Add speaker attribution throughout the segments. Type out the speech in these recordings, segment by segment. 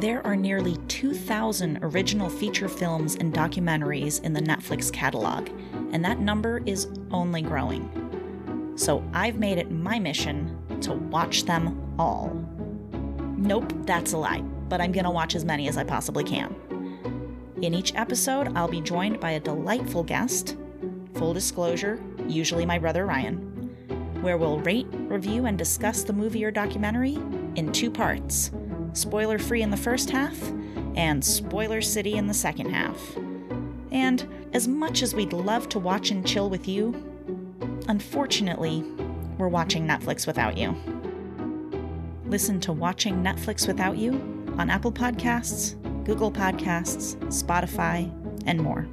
Speaker 1: There are nearly 2,000 original feature films and documentaries in the Netflix catalog, and that number is only growing. So I've made it my mission to watch them all. Nope, that's a lie, but I'm gonna watch as many as I possibly can. In each episode, I'll be joined by a delightful guest, full disclosure, usually my brother Ryan, where we'll rate, review, and discuss the movie or documentary in two parts spoiler free in the first half, and spoiler city in the second half. And as much as we'd love to watch and chill with you, unfortunately, we're watching Netflix without you. Listen to Watching Netflix Without You on Apple Podcasts, Google Podcasts, Spotify, and more.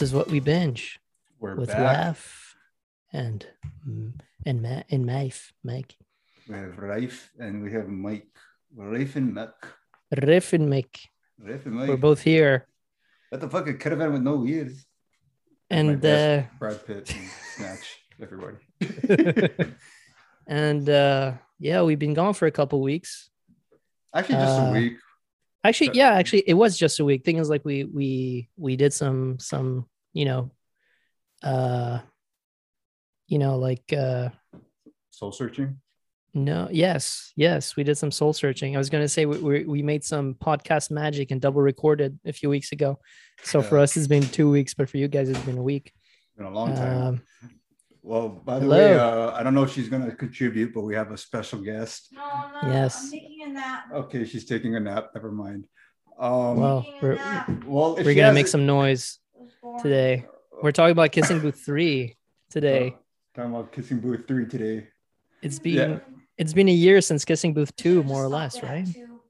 Speaker 2: This is what we binge
Speaker 3: We're
Speaker 2: with
Speaker 3: back
Speaker 2: Laugh and and Matt and Maif, Mike.
Speaker 3: We have Raif and we have Mike. Raif and Mick.
Speaker 2: Riff and Mike.
Speaker 3: Raif and Mike.
Speaker 2: We're both here.
Speaker 3: What the fuck? It could have been with no ears.
Speaker 2: And uh.
Speaker 3: Brad Pitt and Snatch, everybody.
Speaker 2: and uh yeah, we've been gone for a couple weeks.
Speaker 3: Actually, just
Speaker 2: Uh,
Speaker 3: a week.
Speaker 2: Actually, yeah, actually it was just a week. Thing is like we we we did some some, you know, uh you know, like uh
Speaker 3: Soul searching.
Speaker 2: No, yes, yes, we did some soul searching. I was going to say we, we we made some podcast magic and double recorded a few weeks ago. So for us, it's been two weeks, but for you guys, it's been a week.
Speaker 3: Been a long time.
Speaker 2: Um,
Speaker 3: well, by the
Speaker 2: hello.
Speaker 3: way, uh, I don't know if she's gonna contribute, but we have a special guest.
Speaker 4: No, no,
Speaker 2: Yes.
Speaker 4: I'm taking a nap.
Speaker 3: Okay, she's taking a nap. Never mind. Um,
Speaker 2: well, we're
Speaker 3: well, if
Speaker 2: we're gonna make some noise
Speaker 4: It was boring.
Speaker 2: Today. We're talking about Kissing Booth three today.
Speaker 3: Talking about kissing booth three today.
Speaker 2: It's been
Speaker 3: yeah.
Speaker 2: it's been a year since Kissing Booth two, more or less, right?
Speaker 4: two.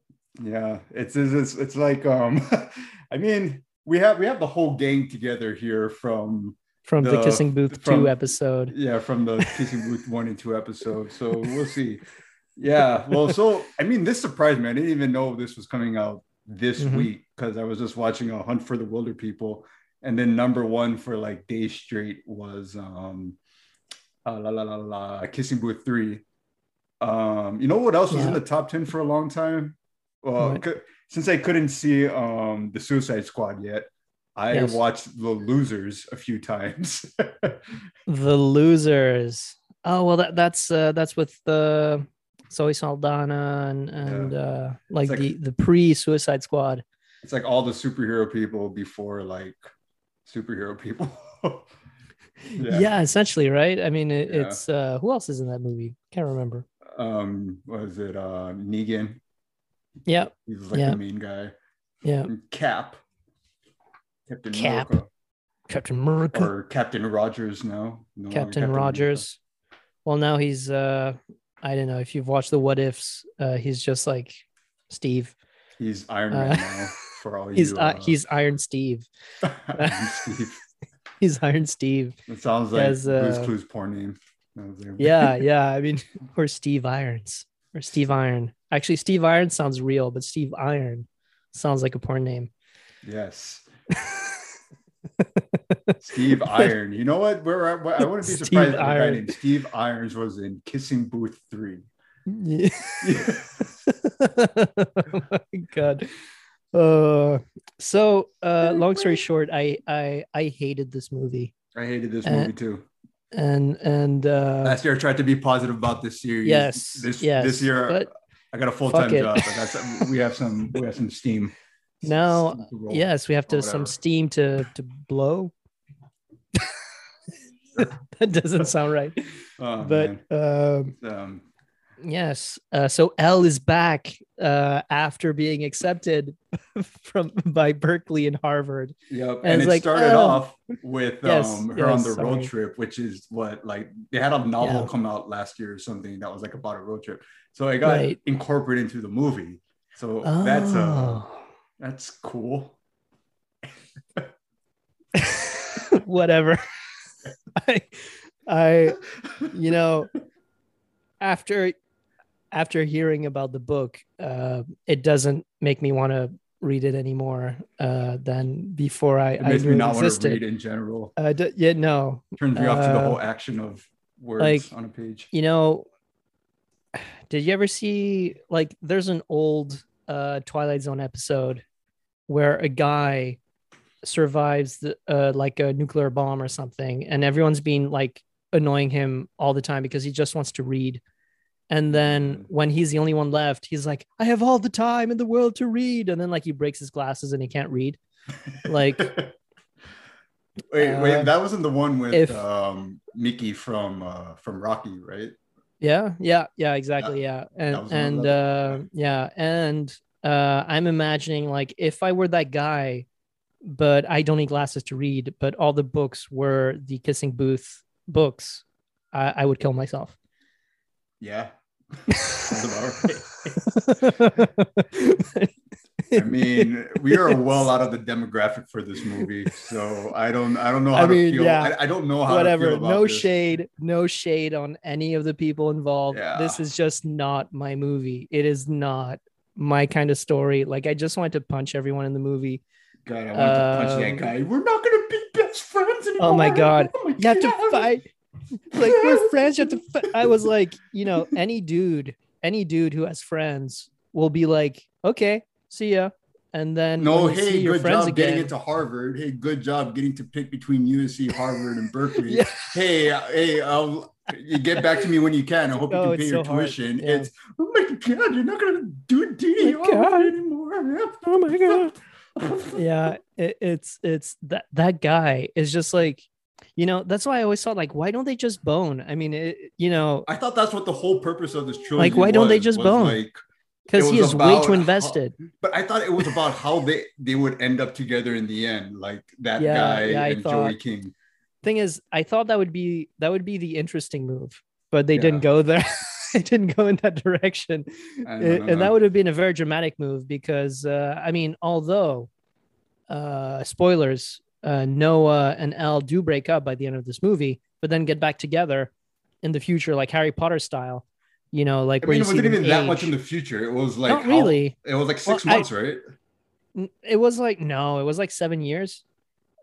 Speaker 3: Yeah, it's it's it's, it's like um, I mean, we have we have the whole gang together here from
Speaker 2: From the,
Speaker 3: The-
Speaker 2: Kissing Booth
Speaker 3: from-
Speaker 2: two episode.
Speaker 3: yeah from the kissing booth one and two episodes. So we'll see. Yeah, well, so I mean, this surprised me. I didn't even know this was coming out this
Speaker 2: Mhm.
Speaker 3: week because I was just watching a Hunt for the Wilderpeople, and then number one for like days straight was um, uh, la la la la Kissing Booth three. Um, you know what else was in the top ten for a long time? Well, c- since I couldn't see um the Suicide Squad yet, I
Speaker 2: Yes.
Speaker 3: watched The Losers a few times.
Speaker 2: The losers. Oh well, that that's uh, that's with the Zoe Saldana and and uh, like,
Speaker 3: like-
Speaker 2: the the pre Suicide Squad.
Speaker 3: it's like all the superhero people before like superhero people.
Speaker 2: Yeah. essentially, right? I mean, it,
Speaker 3: Yeah.
Speaker 2: it's uh, who else is in that movie? Can't remember.
Speaker 3: Um, was it uh Negan?
Speaker 2: Yeah,
Speaker 3: he's like
Speaker 2: Yeah.
Speaker 3: the main guy.
Speaker 2: yeah.
Speaker 3: And Cap. Captain
Speaker 2: Cap.
Speaker 3: America.
Speaker 2: Captain America,
Speaker 3: Or Captain Rogers now. No longer
Speaker 2: Captain Rogers. Well, now he's uh, I don't know if you've watched the What Ifs. Uh, he's just like Steve.
Speaker 3: He's Iron
Speaker 2: Uh,
Speaker 3: Man now for all
Speaker 2: He's
Speaker 3: you.
Speaker 2: uh, he's Iron Steve.
Speaker 3: Steve.
Speaker 2: He's Iron Steve.
Speaker 3: It sounds like Blue's
Speaker 2: uh,
Speaker 3: Clues porn name. That was there.
Speaker 2: Yeah, yeah. I mean, or Steve Irons or Steve Iron. Actually, Steve Iron sounds real, but Steve Iron sounds like a porn name.
Speaker 3: Yes. Steve Iron. You know what? Where I, I wouldn't be surprised if a guy named Steve Irons was in Kissing Booth 3.
Speaker 2: Yeah. oh my god. Uh so uh long story short, I I I hated this movie.
Speaker 3: I hated this
Speaker 2: Uh,
Speaker 3: movie too.
Speaker 2: And and uh
Speaker 3: Last year I tried to be positive about this series.
Speaker 2: yes,
Speaker 3: This
Speaker 2: yes,
Speaker 3: this year
Speaker 2: but
Speaker 3: I got a full time job. I we have some we have some steam.
Speaker 2: now
Speaker 3: Steam roll.
Speaker 2: yes, we have to some steam to to blow. that doesn't sound right.
Speaker 3: Oh,
Speaker 2: but um
Speaker 3: um,
Speaker 2: Yes. Uh, so Elle is back uh, after being accepted from by Berkeley and Harvard.
Speaker 3: Yep.
Speaker 2: And
Speaker 3: And, it
Speaker 2: like,
Speaker 3: started
Speaker 2: oh.
Speaker 3: off with
Speaker 2: Yes,
Speaker 3: um, her on the
Speaker 2: sorry.
Speaker 3: road trip, which is what like they had a novel
Speaker 2: Yeah.
Speaker 3: come out last year or something that was like about a road trip. So it got
Speaker 2: Right.
Speaker 3: incorporated into the movie. So that's uh
Speaker 2: Oh.
Speaker 3: that's cool.
Speaker 2: whatever. I, I, you know, after after hearing about the book, uh, it doesn't make me want to read it anymore uh, than before I,
Speaker 3: It
Speaker 2: I
Speaker 3: makes
Speaker 2: knew
Speaker 3: me not want to read in general.
Speaker 2: Uh, d- yeah, no,
Speaker 3: Turns me off to the
Speaker 2: Uh,
Speaker 3: whole action of words
Speaker 2: like,
Speaker 3: on a page.
Speaker 2: you know, did you ever see like there's an old uh, Twilight Zone episode where a guy survives the, uh, like a nuclear bomb or something, and everyone's been like annoying him all the time because he just wants to read. And then
Speaker 3: Mm.
Speaker 2: when he's the only one left, he's like, I have all the time in the world to read. And then like he breaks his glasses and he can't read. Like,
Speaker 3: wait,
Speaker 2: uh,
Speaker 3: wait, that wasn't the one with
Speaker 2: if-
Speaker 3: um Mickey from uh from Rocky, right?
Speaker 2: Yeah, yeah, yeah, exactly. Yeah. And
Speaker 3: was one of
Speaker 2: and uh yeah, and uh I'm imagining like if I were that guy, but I don't need glasses to read, but all the books were the kissing booth books, I, I would kill myself.
Speaker 3: Yeah. Sounds about right. I mean, we are well out of the demographic for this movie, so I don't, I don't know how
Speaker 2: I mean,
Speaker 3: to feel.
Speaker 2: yeah.
Speaker 3: I, I don't know how To
Speaker 2: Whatever.
Speaker 3: feel about
Speaker 2: No
Speaker 3: this.
Speaker 2: shade, no shade on any of the people involved. This is just not my movie. It is not my kind of story. Like I just wanted to punch everyone in the movie.
Speaker 3: God, I want to punch that
Speaker 2: Um,
Speaker 3: guy. We're not gonna be best friends anymore.
Speaker 2: Oh my God.
Speaker 3: Oh my
Speaker 2: you have to fight like we're friends you have to fight. i was like you know any dude any dude who has friends will be like okay see ya and then
Speaker 3: No,
Speaker 2: when you see
Speaker 3: hey, good
Speaker 2: friends
Speaker 3: job getting into Harvard. Hey, good job getting to pick between USC, Harvard, and Berkeley.
Speaker 2: Yeah.
Speaker 3: Hey, uh, hey, I'll, you get back to me when you can. I hope
Speaker 2: Oh,
Speaker 3: you can pay your
Speaker 2: so hard.
Speaker 3: tuition.
Speaker 2: Yeah.
Speaker 3: It's oh my god, you're not gonna do DDR
Speaker 2: Oh my God.
Speaker 3: anymore.
Speaker 2: oh my god yeah it, it's it's that that guy is just like you know that's why i always thought like why don't they just bone i mean it, you know
Speaker 3: I thought that's what the whole purpose of this trilogy
Speaker 2: Like, why don't they just bone?
Speaker 3: Like,
Speaker 2: because he is way too
Speaker 3: how-
Speaker 2: invested
Speaker 3: but I thought it was about how they they would end up together in the end, like that
Speaker 2: Yeah,
Speaker 3: guy
Speaker 2: yeah,
Speaker 3: and Joey King.
Speaker 2: thing is i thought that would be that would be the interesting move but they
Speaker 3: Yeah.
Speaker 2: didn't go there it didn't go in that direction
Speaker 3: I don't know.
Speaker 2: and that would have been a very dramatic move because uh, I mean, although uh, spoilers, uh, Noah and Elle do break up by the end of this movie, but then get back together in the future, like Harry Potter style. You know, like
Speaker 3: I
Speaker 2: where
Speaker 3: mean,
Speaker 2: you
Speaker 3: it wasn't even that much in the future. It was like
Speaker 2: Not
Speaker 3: how-
Speaker 2: really.
Speaker 3: It was like six
Speaker 2: Well, I-
Speaker 3: months, right?
Speaker 2: It was like no, it was like seven years.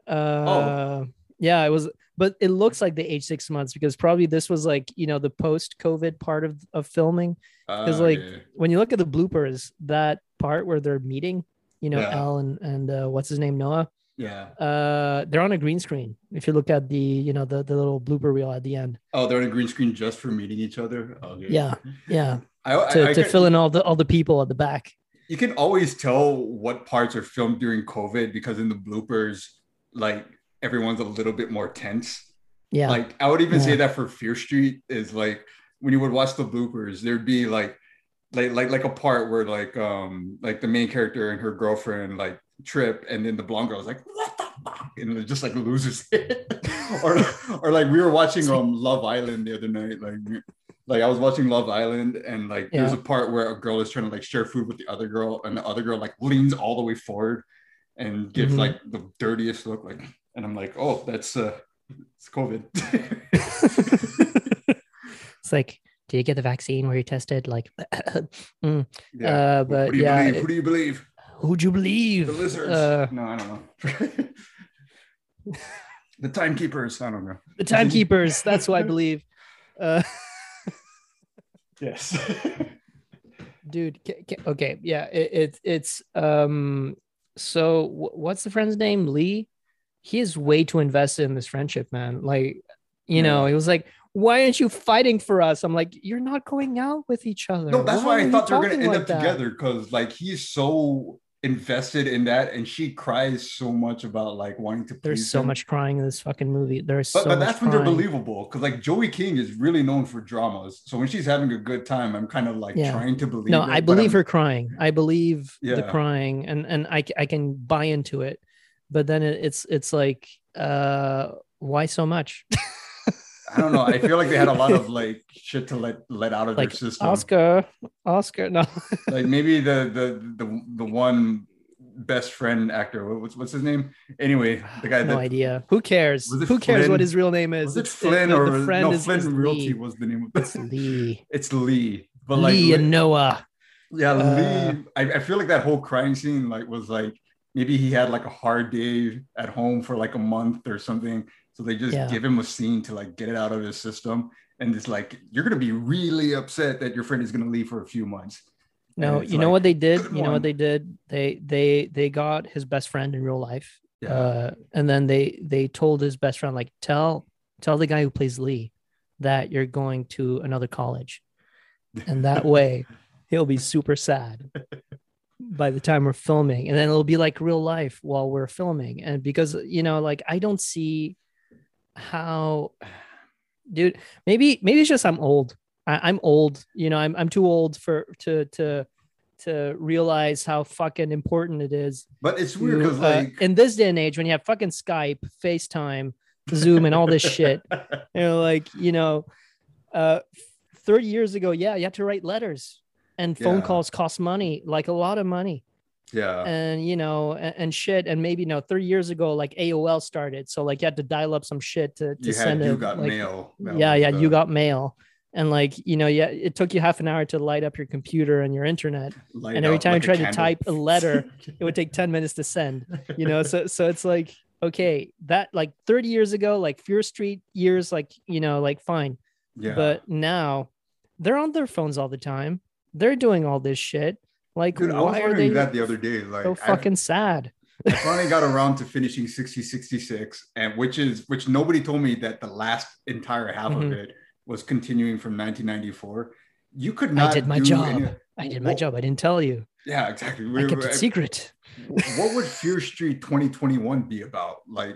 Speaker 3: Oh.
Speaker 2: Uh, yeah, it was, but it looks like the aged six months because probably this was like you know the post-COVID part of of filming. Because
Speaker 3: Uh,
Speaker 2: like
Speaker 3: yeah.
Speaker 2: when you look at the bloopers, that part where they're meeting, you know,
Speaker 3: Yeah.
Speaker 2: Al and and uh, what's his name, Noah.
Speaker 3: Yeah.
Speaker 2: Uh, they're on a green screen. If you look at the you know the the little blooper reel at the end,
Speaker 3: Oh, they're on a green screen just for meeting each other. Okay.
Speaker 2: Yeah. yeah,
Speaker 3: I, I,
Speaker 2: to,
Speaker 3: I
Speaker 2: to fill in all the all the people at the back.
Speaker 3: You can always tell what parts are filmed during COVID because in the bloopers, like everyone's a little bit more tense.
Speaker 2: Yeah,
Speaker 3: Like I would even say that for Fear Street is like when you would watch the bloopers, there'd be like like like like a part where like um like the main character and her girlfriend like trip and then the blonde girl is like what the fuck and it just like loses it or or like we were watching um Love Island the other night like like I was watching Love Island and like there's a part where a girl is trying to like share food with the other girl and the other girl like leans all the way forward and gives
Speaker 2: Mhm.
Speaker 3: like the dirtiest look like and I'm like oh that's uh it's COVID
Speaker 2: it's like, do you get the vaccine where you tested? Like, mm,
Speaker 3: Yeah.
Speaker 2: Uh, but
Speaker 3: who do you
Speaker 2: yeah,
Speaker 3: believe? Who do you believe?
Speaker 2: Who'd you believe?
Speaker 3: The lizards?
Speaker 2: Uh,
Speaker 3: no, I don't know. the timekeepers. I don't know.
Speaker 2: the timekeepers. That's who I believe. Uh,
Speaker 3: Yes.
Speaker 2: dude ca- ca- okay yeah it, it it's um so wh- what's the friend's name lee he is way too invested in this friendship man like you know he was like why aren't you fighting for us i'm like you're not going out with each other
Speaker 3: no, that's why
Speaker 2: are
Speaker 3: I thought they were gonna end
Speaker 2: like
Speaker 3: up
Speaker 2: that?"
Speaker 3: together because like he's so invested in that, and she cries so much about like wanting to.
Speaker 2: there's so
Speaker 3: him.
Speaker 2: much crying in this fucking movie there's
Speaker 3: But,
Speaker 2: so
Speaker 3: but that's when they're believable because like Joey King is really known for dramas. So when she's having a good time, I'm kind of like
Speaker 2: Yeah.
Speaker 3: trying to believe.
Speaker 2: no
Speaker 3: it,
Speaker 2: i believe her crying i believe the crying and and i, I can buy into it but then it, it's it's like uh why so much
Speaker 3: I don't know. I feel like they had a lot of like shit to let let out of
Speaker 2: like
Speaker 3: their system.
Speaker 2: oscar oscar no
Speaker 3: like maybe the the the the one best friend actor. What's what's his name? Anyway, the guy
Speaker 2: no
Speaker 3: that
Speaker 2: idea. Who cares?
Speaker 3: It
Speaker 2: Who cares what his real name is?
Speaker 3: was it
Speaker 2: It's-
Speaker 3: Flynn
Speaker 2: the-
Speaker 3: or
Speaker 2: the friend
Speaker 3: no
Speaker 2: is-
Speaker 3: Flynn
Speaker 2: is
Speaker 3: Realty
Speaker 2: Lee.
Speaker 3: was the name of
Speaker 2: It's
Speaker 3: it.
Speaker 2: Lee.
Speaker 3: It's Lee. but like
Speaker 2: Lee
Speaker 3: Lee-
Speaker 2: and Noah.
Speaker 3: yeah,
Speaker 2: uh,
Speaker 3: Lee. I, I feel like that whole crying scene like was like maybe he had like a hard day at home for like a month or something. So they just
Speaker 2: Yeah.
Speaker 3: give him a scene to like get it out of his system. And it's like you're gonna be really upset that your friend is gonna leave for a few months.
Speaker 2: No, you know what they did? You know what they did? They they they got his best friend in real life.
Speaker 3: Yeah.
Speaker 2: Uh, and then they they told his best friend like tell tell the guy who plays Lee that you're going to another college. And that way he'll be super sad by the time we're filming. And then it'll be like real life while we're filming. And because you know, like I don't see how dude, maybe maybe it's just I'm old. I, I'm old, you know, I'm I'm too old for to to to realize how fucking important it is
Speaker 3: but it's weird because
Speaker 2: uh,
Speaker 3: like
Speaker 2: in this day and age when you have fucking Skype, FaceTime, Zoom, and all this shit. You know, like you know, uh, 30 years ago, yeah, you had to write letters, and phone
Speaker 3: Yeah.
Speaker 2: calls cost money, like a lot of money,
Speaker 3: yeah.
Speaker 2: and you know, and, and shit. And maybe you know, 30 years ago, like AOL started, so like you had to dial up some shit to to
Speaker 3: you
Speaker 2: send
Speaker 3: had you
Speaker 2: it.
Speaker 3: got
Speaker 2: like,
Speaker 3: mail.
Speaker 2: Yeah, yeah, you got mail. And like you know, yeah, it took you half an hour to light up your computer and your internet.
Speaker 3: light
Speaker 2: and every time you tried to type a letter, It would take 10 minutes to send you know so so it's like okay that like 30 years ago like fear street years like you know like fine
Speaker 3: yeah.
Speaker 2: but now they're on their phones all the time they're doing all this shit like
Speaker 3: Dude, I was
Speaker 2: are
Speaker 3: wondering
Speaker 2: they
Speaker 3: that the other day. Like,
Speaker 2: so
Speaker 3: I-
Speaker 2: fucking sad
Speaker 3: I finally got around to finishing 1666, and which is which nobody told me that the last entire half
Speaker 2: Mhm.
Speaker 3: of it was continuing from 1994. You could not.
Speaker 2: i did my job
Speaker 3: any-
Speaker 2: i did my
Speaker 3: What-
Speaker 2: job i didn't tell you
Speaker 3: Yeah, exactly.
Speaker 2: i kept it secret
Speaker 3: what would Fear Street 2021 be about? Like,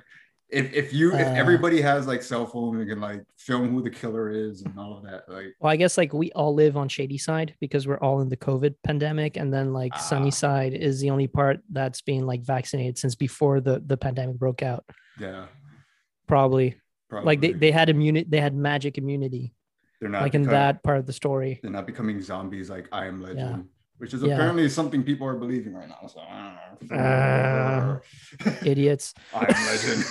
Speaker 3: if if you if
Speaker 2: Uh,
Speaker 3: everybody has like cell phone and can like film who the killer is and all of that, like,
Speaker 2: well i guess like we all live on Shadyside because we're all in the covid pandemic and then like Sunny
Speaker 3: Ah.
Speaker 2: side is the only part that's being like vaccinated since before the the pandemic broke out.
Speaker 3: Yeah,
Speaker 2: probably.
Speaker 3: Probably.
Speaker 2: like they, they had immunity they had magic immunity.
Speaker 3: They're not
Speaker 2: like in that part of the story.
Speaker 3: they're not becoming zombies like I Am Legend, which is
Speaker 2: Yeah.
Speaker 3: apparently something people are believing right now. So I don't know.
Speaker 2: Uh, idiots
Speaker 3: I Am Legend.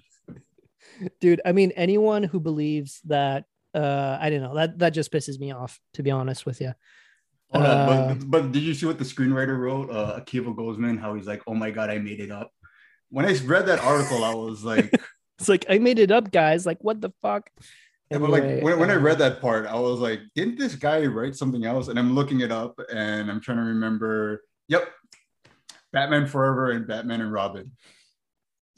Speaker 2: dude i mean anyone who believes that uh i don't know that that just pisses me off to be honest with you Uh,
Speaker 3: but, but did you see what the screenwriter wrote? Uh, Akiva Goldsman, how he's like, "Oh my god, I made it up." When I read that article, I was like,
Speaker 2: it's like i made it up guys like what the fuck
Speaker 3: Yeah, but like when, when I
Speaker 2: uh,
Speaker 3: read that part, I was like, didn't this guy write something else? And I'm looking it up and I'm trying to remember. Yep. Batman Forever and Batman and Robin.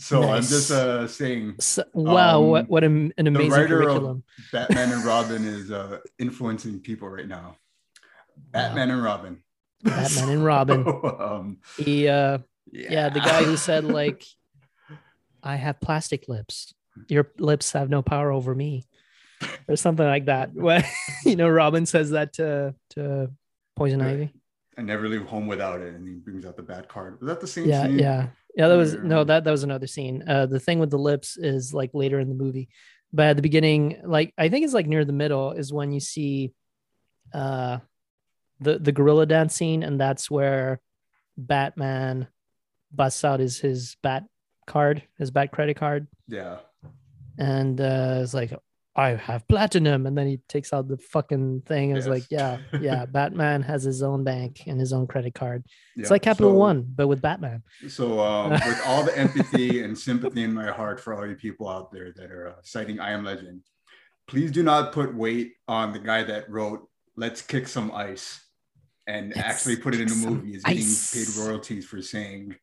Speaker 3: So I'm just uh, saying
Speaker 2: so, wow
Speaker 3: Um,
Speaker 2: what what an, an amazing
Speaker 3: writer of- Batman and Robin is uh, influencing people right now. Batman and Robin.
Speaker 2: Batman and Robin.
Speaker 3: Um,
Speaker 2: he uh yeah the guy who said like i have plastic lips your lips have no power over me or something like that. When you know robin says that to to poison ivy.
Speaker 3: I never leave home without it, and he brings out the bad card. Was that the same
Speaker 2: yeah
Speaker 3: scene?
Speaker 2: yeah. Yeah that was no that that was another scene. Uh the thing with the lips is like later in the movie. But at the beginning like i think it's like near the middle is when you see uh the the gorilla dance scene and that's where batman busts out his his bat card his bat credit card.
Speaker 3: Yeah.
Speaker 2: and uh it's like i have platinum. And then he takes out the fucking thing. And it's like yeah yeah batman has his own bank and his own credit card. It's like capital
Speaker 3: So-
Speaker 2: one but with batman.
Speaker 3: So, um, with all the empathy and sympathy in my heart for all you people out there that are uh, citing I Am Legend, please do not put weight on the guy that wrote "Let's Kick Some Ice" and
Speaker 2: Let's
Speaker 3: actually put it in the movie. Is getting paid royalties for saying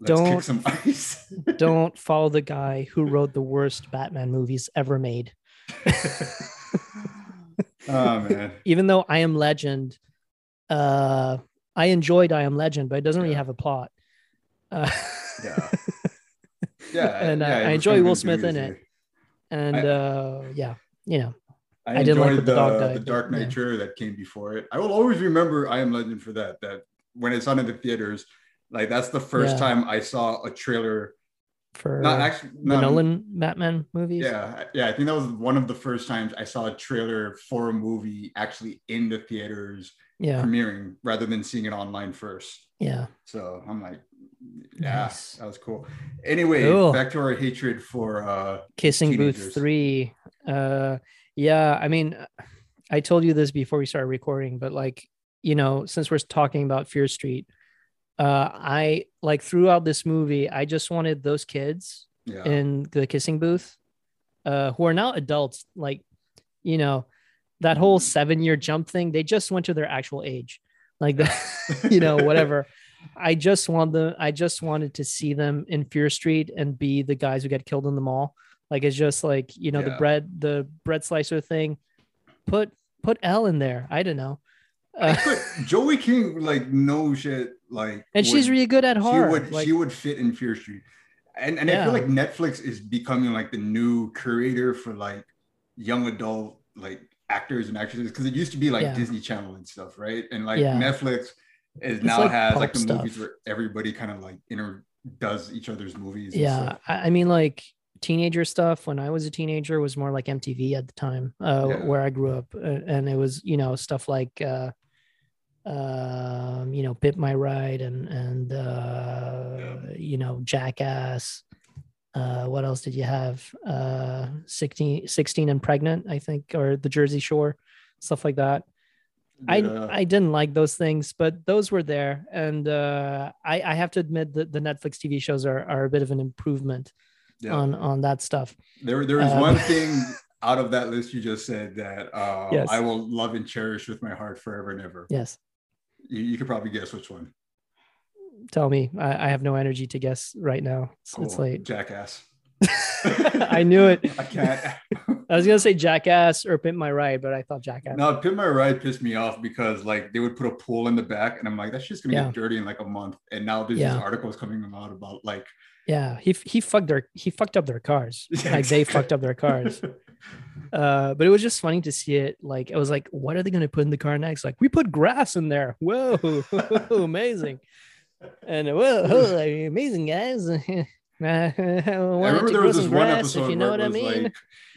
Speaker 3: "Let's
Speaker 2: Don't-
Speaker 3: kick some ice."
Speaker 2: don't follow the guy who wrote the worst batman movies ever made
Speaker 3: oh man,
Speaker 2: even though i am legend uh i enjoyed i am legend but it doesn't really have a plot uh,
Speaker 3: yeah, yeah,
Speaker 2: And, uh,
Speaker 3: yeah, it
Speaker 2: I enjoy Will Smith in it. and
Speaker 3: I-
Speaker 2: uh yeah you know
Speaker 3: I,
Speaker 2: I didn't like
Speaker 3: enjoyed
Speaker 2: the
Speaker 3: the,
Speaker 2: dog
Speaker 3: the,
Speaker 2: died, but
Speaker 3: Dark Knight
Speaker 2: yeah.
Speaker 3: trailer that came before it. I will always remember I Am Legend for that. That when it's on in the theaters, like that's the first
Speaker 2: Yeah.
Speaker 3: time I saw a trailer.
Speaker 2: For
Speaker 3: Not actually,
Speaker 2: the
Speaker 3: not,
Speaker 2: nolan batman movies
Speaker 3: Yeah, yeah. I think that was one of the first times I saw a trailer for a movie actually in the theaters
Speaker 2: yeah
Speaker 3: premiering rather than seeing it online first.
Speaker 2: yeah
Speaker 3: So I'm like, yeah,
Speaker 2: Nice.
Speaker 3: that was cool. Anyway,
Speaker 2: Cool.
Speaker 3: back to our hatred for uh
Speaker 2: kissing
Speaker 3: Teenagers.
Speaker 2: booth three uh yeah i mean I told you this before we started recording, but like, you know, since we're talking about Fear Street, uh, I like throughout this movie, I just wanted those kids
Speaker 3: Yeah.
Speaker 2: in the kissing booth, uh, who are now adults, like, you know, that whole seven year jump thing, they just went to their actual age. Like that, you know, whatever. I just want them, I just wanted to see them in Fear Street and be the guys who get killed in the mall. Like it's just like, you know, the bread, the bread slicer thing. Put put Elle in there. I don't know. Uh,
Speaker 3: Joey King, like no shit, like
Speaker 2: and she's really good at horror.
Speaker 3: she would
Speaker 2: like,
Speaker 3: she would fit in Fear Street, and and I feel like Netflix is becoming like the new curator for like young adult like actors and actresses because it used to be like
Speaker 2: Yeah.
Speaker 3: Disney Channel and stuff, right? And like
Speaker 2: Yeah.
Speaker 3: Netflix is
Speaker 2: It's
Speaker 3: now
Speaker 2: like
Speaker 3: has like the movies where everybody kind of like inter does each other's movies.
Speaker 2: yeah. I, I mean like teenager stuff when i was a teenager was more like mtv at the time uh
Speaker 3: Yeah.
Speaker 2: where i grew up uh, and it was you know stuff like uh um you know pimp my ride and and uh you know jackass uh what else did you have uh 16 16 and pregnant i think or the jersey shore stuff like that I I didn't like those things, but those were there, and uh, I I have to admit that the Netflix TV shows are are a bit of an improvement
Speaker 3: Yeah.
Speaker 2: on on that stuff.
Speaker 3: There, there is
Speaker 2: Um,
Speaker 3: one thing out of that list you just said that uh,
Speaker 2: Yes.
Speaker 3: I will love and cherish with my heart forever and ever.
Speaker 2: Yes,
Speaker 3: You, you could probably guess which one.
Speaker 2: tell me. I, I have no energy to guess right now. It's, it's late.
Speaker 3: Jackass.
Speaker 2: I knew it.
Speaker 3: I can't.
Speaker 2: I was gonna say Jackass or Pimp My Ride, but I thought Jackass.
Speaker 3: No, Pimp My Ride pissed me off because like they would put a pool in the back, and I'm like, that's just gonna
Speaker 2: Yeah.
Speaker 3: get dirty in like a month. And now there's
Speaker 2: Yeah.
Speaker 3: these articles coming out about like
Speaker 2: Yeah, he he fucked their he fucked up their cars.
Speaker 3: Yeah,
Speaker 2: like they fucked up their cars. Uh, but it was just funny to see it. Like I was like, what are they gonna put in the car next? Like we put grass in there. Whoa, amazing! And whoa, amazing guys.
Speaker 3: I
Speaker 2: I
Speaker 3: remember there was this one episode
Speaker 2: if you know
Speaker 3: where
Speaker 2: what I
Speaker 3: it was
Speaker 2: mean.
Speaker 3: like,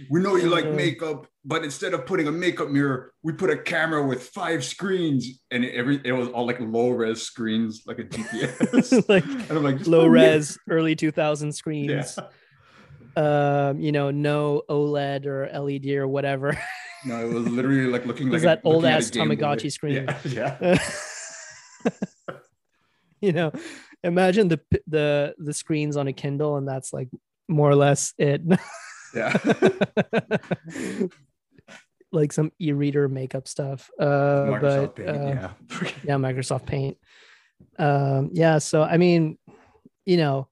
Speaker 3: we know you like
Speaker 2: Uh,
Speaker 3: makeup, but instead of putting a makeup mirror, we put a camera with five screens, and it, every it was all like low res screens, like a GPS.
Speaker 2: like
Speaker 3: and I'm like,
Speaker 2: low
Speaker 3: put me-
Speaker 2: res, early 2000
Speaker 3: Yeah.
Speaker 2: Um, you know, no OLED or LED or whatever.
Speaker 3: No, it was literally like looking like
Speaker 2: that
Speaker 3: a Game Boy.
Speaker 2: Tamagotchi screen.
Speaker 3: Yeah, yeah.
Speaker 2: you know, imagine the the the screens on a Kindle, and that's like more or less it.
Speaker 3: yeah.
Speaker 2: like some e-reader makeup stuff. Uh,
Speaker 3: Microsoft
Speaker 2: but
Speaker 3: Paint,
Speaker 2: uh,
Speaker 3: yeah.
Speaker 2: yeah, Microsoft Paint. Um, yeah, so I mean, you know,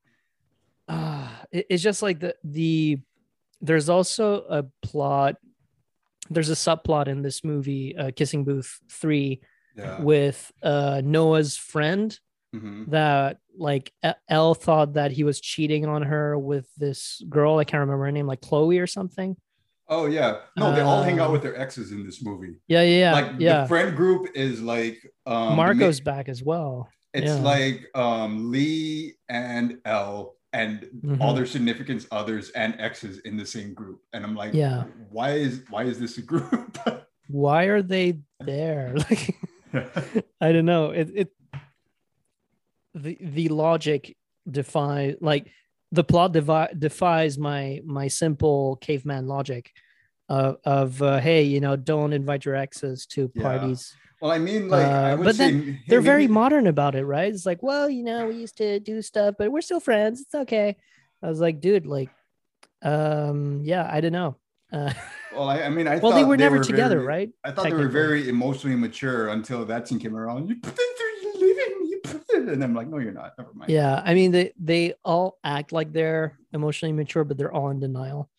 Speaker 2: uh, it- it's just like the the there's also a plot. There's a subplot in this movie, uh, Kissing Booth Three,
Speaker 3: yeah.
Speaker 2: with uh, Noah's friend
Speaker 3: Mhm.
Speaker 2: that like Elle thought that he was cheating on her with this girl. I can't remember her name, like Chloe or something.
Speaker 3: Oh yeah. No, they all hang out
Speaker 2: Um,
Speaker 3: with their exes in this movie.
Speaker 2: Yeah, yeah, yeah.
Speaker 3: like
Speaker 2: yeah.
Speaker 3: the friend group is like um
Speaker 2: Marco's
Speaker 3: ma-
Speaker 2: back as well.
Speaker 3: it's
Speaker 2: yeah.
Speaker 3: like um Lee and Elle and all
Speaker 2: Mhm.
Speaker 3: their significance others and exes in the same group. And I'm like,
Speaker 2: Yeah.
Speaker 3: why is why is this a group?
Speaker 2: Why are they there? Like I don't know. It it the the logic defy like the plot devi- defies my my simple caveman logic of of uh, hey you know don't invite your exes to
Speaker 3: Yeah. Well, I mean, like I
Speaker 2: Uh,
Speaker 3: would
Speaker 2: but then
Speaker 3: hey,
Speaker 2: They're very modern about it, right? It's like well you know we used to do stuff, but we're still friends. It's okay. I was like, dude, like, um, yeah, I don't know. Uh,
Speaker 3: well, I, I mean, I
Speaker 2: well, they were never
Speaker 3: were
Speaker 2: together,
Speaker 3: very-
Speaker 2: right?
Speaker 3: I thought they were very emotionally mature until that scene came around. You put them through, me, you put it, and I'm like, no, you're not. Never mind.
Speaker 2: Yeah, I mean they they all act like they're emotionally mature, but they're all in denial.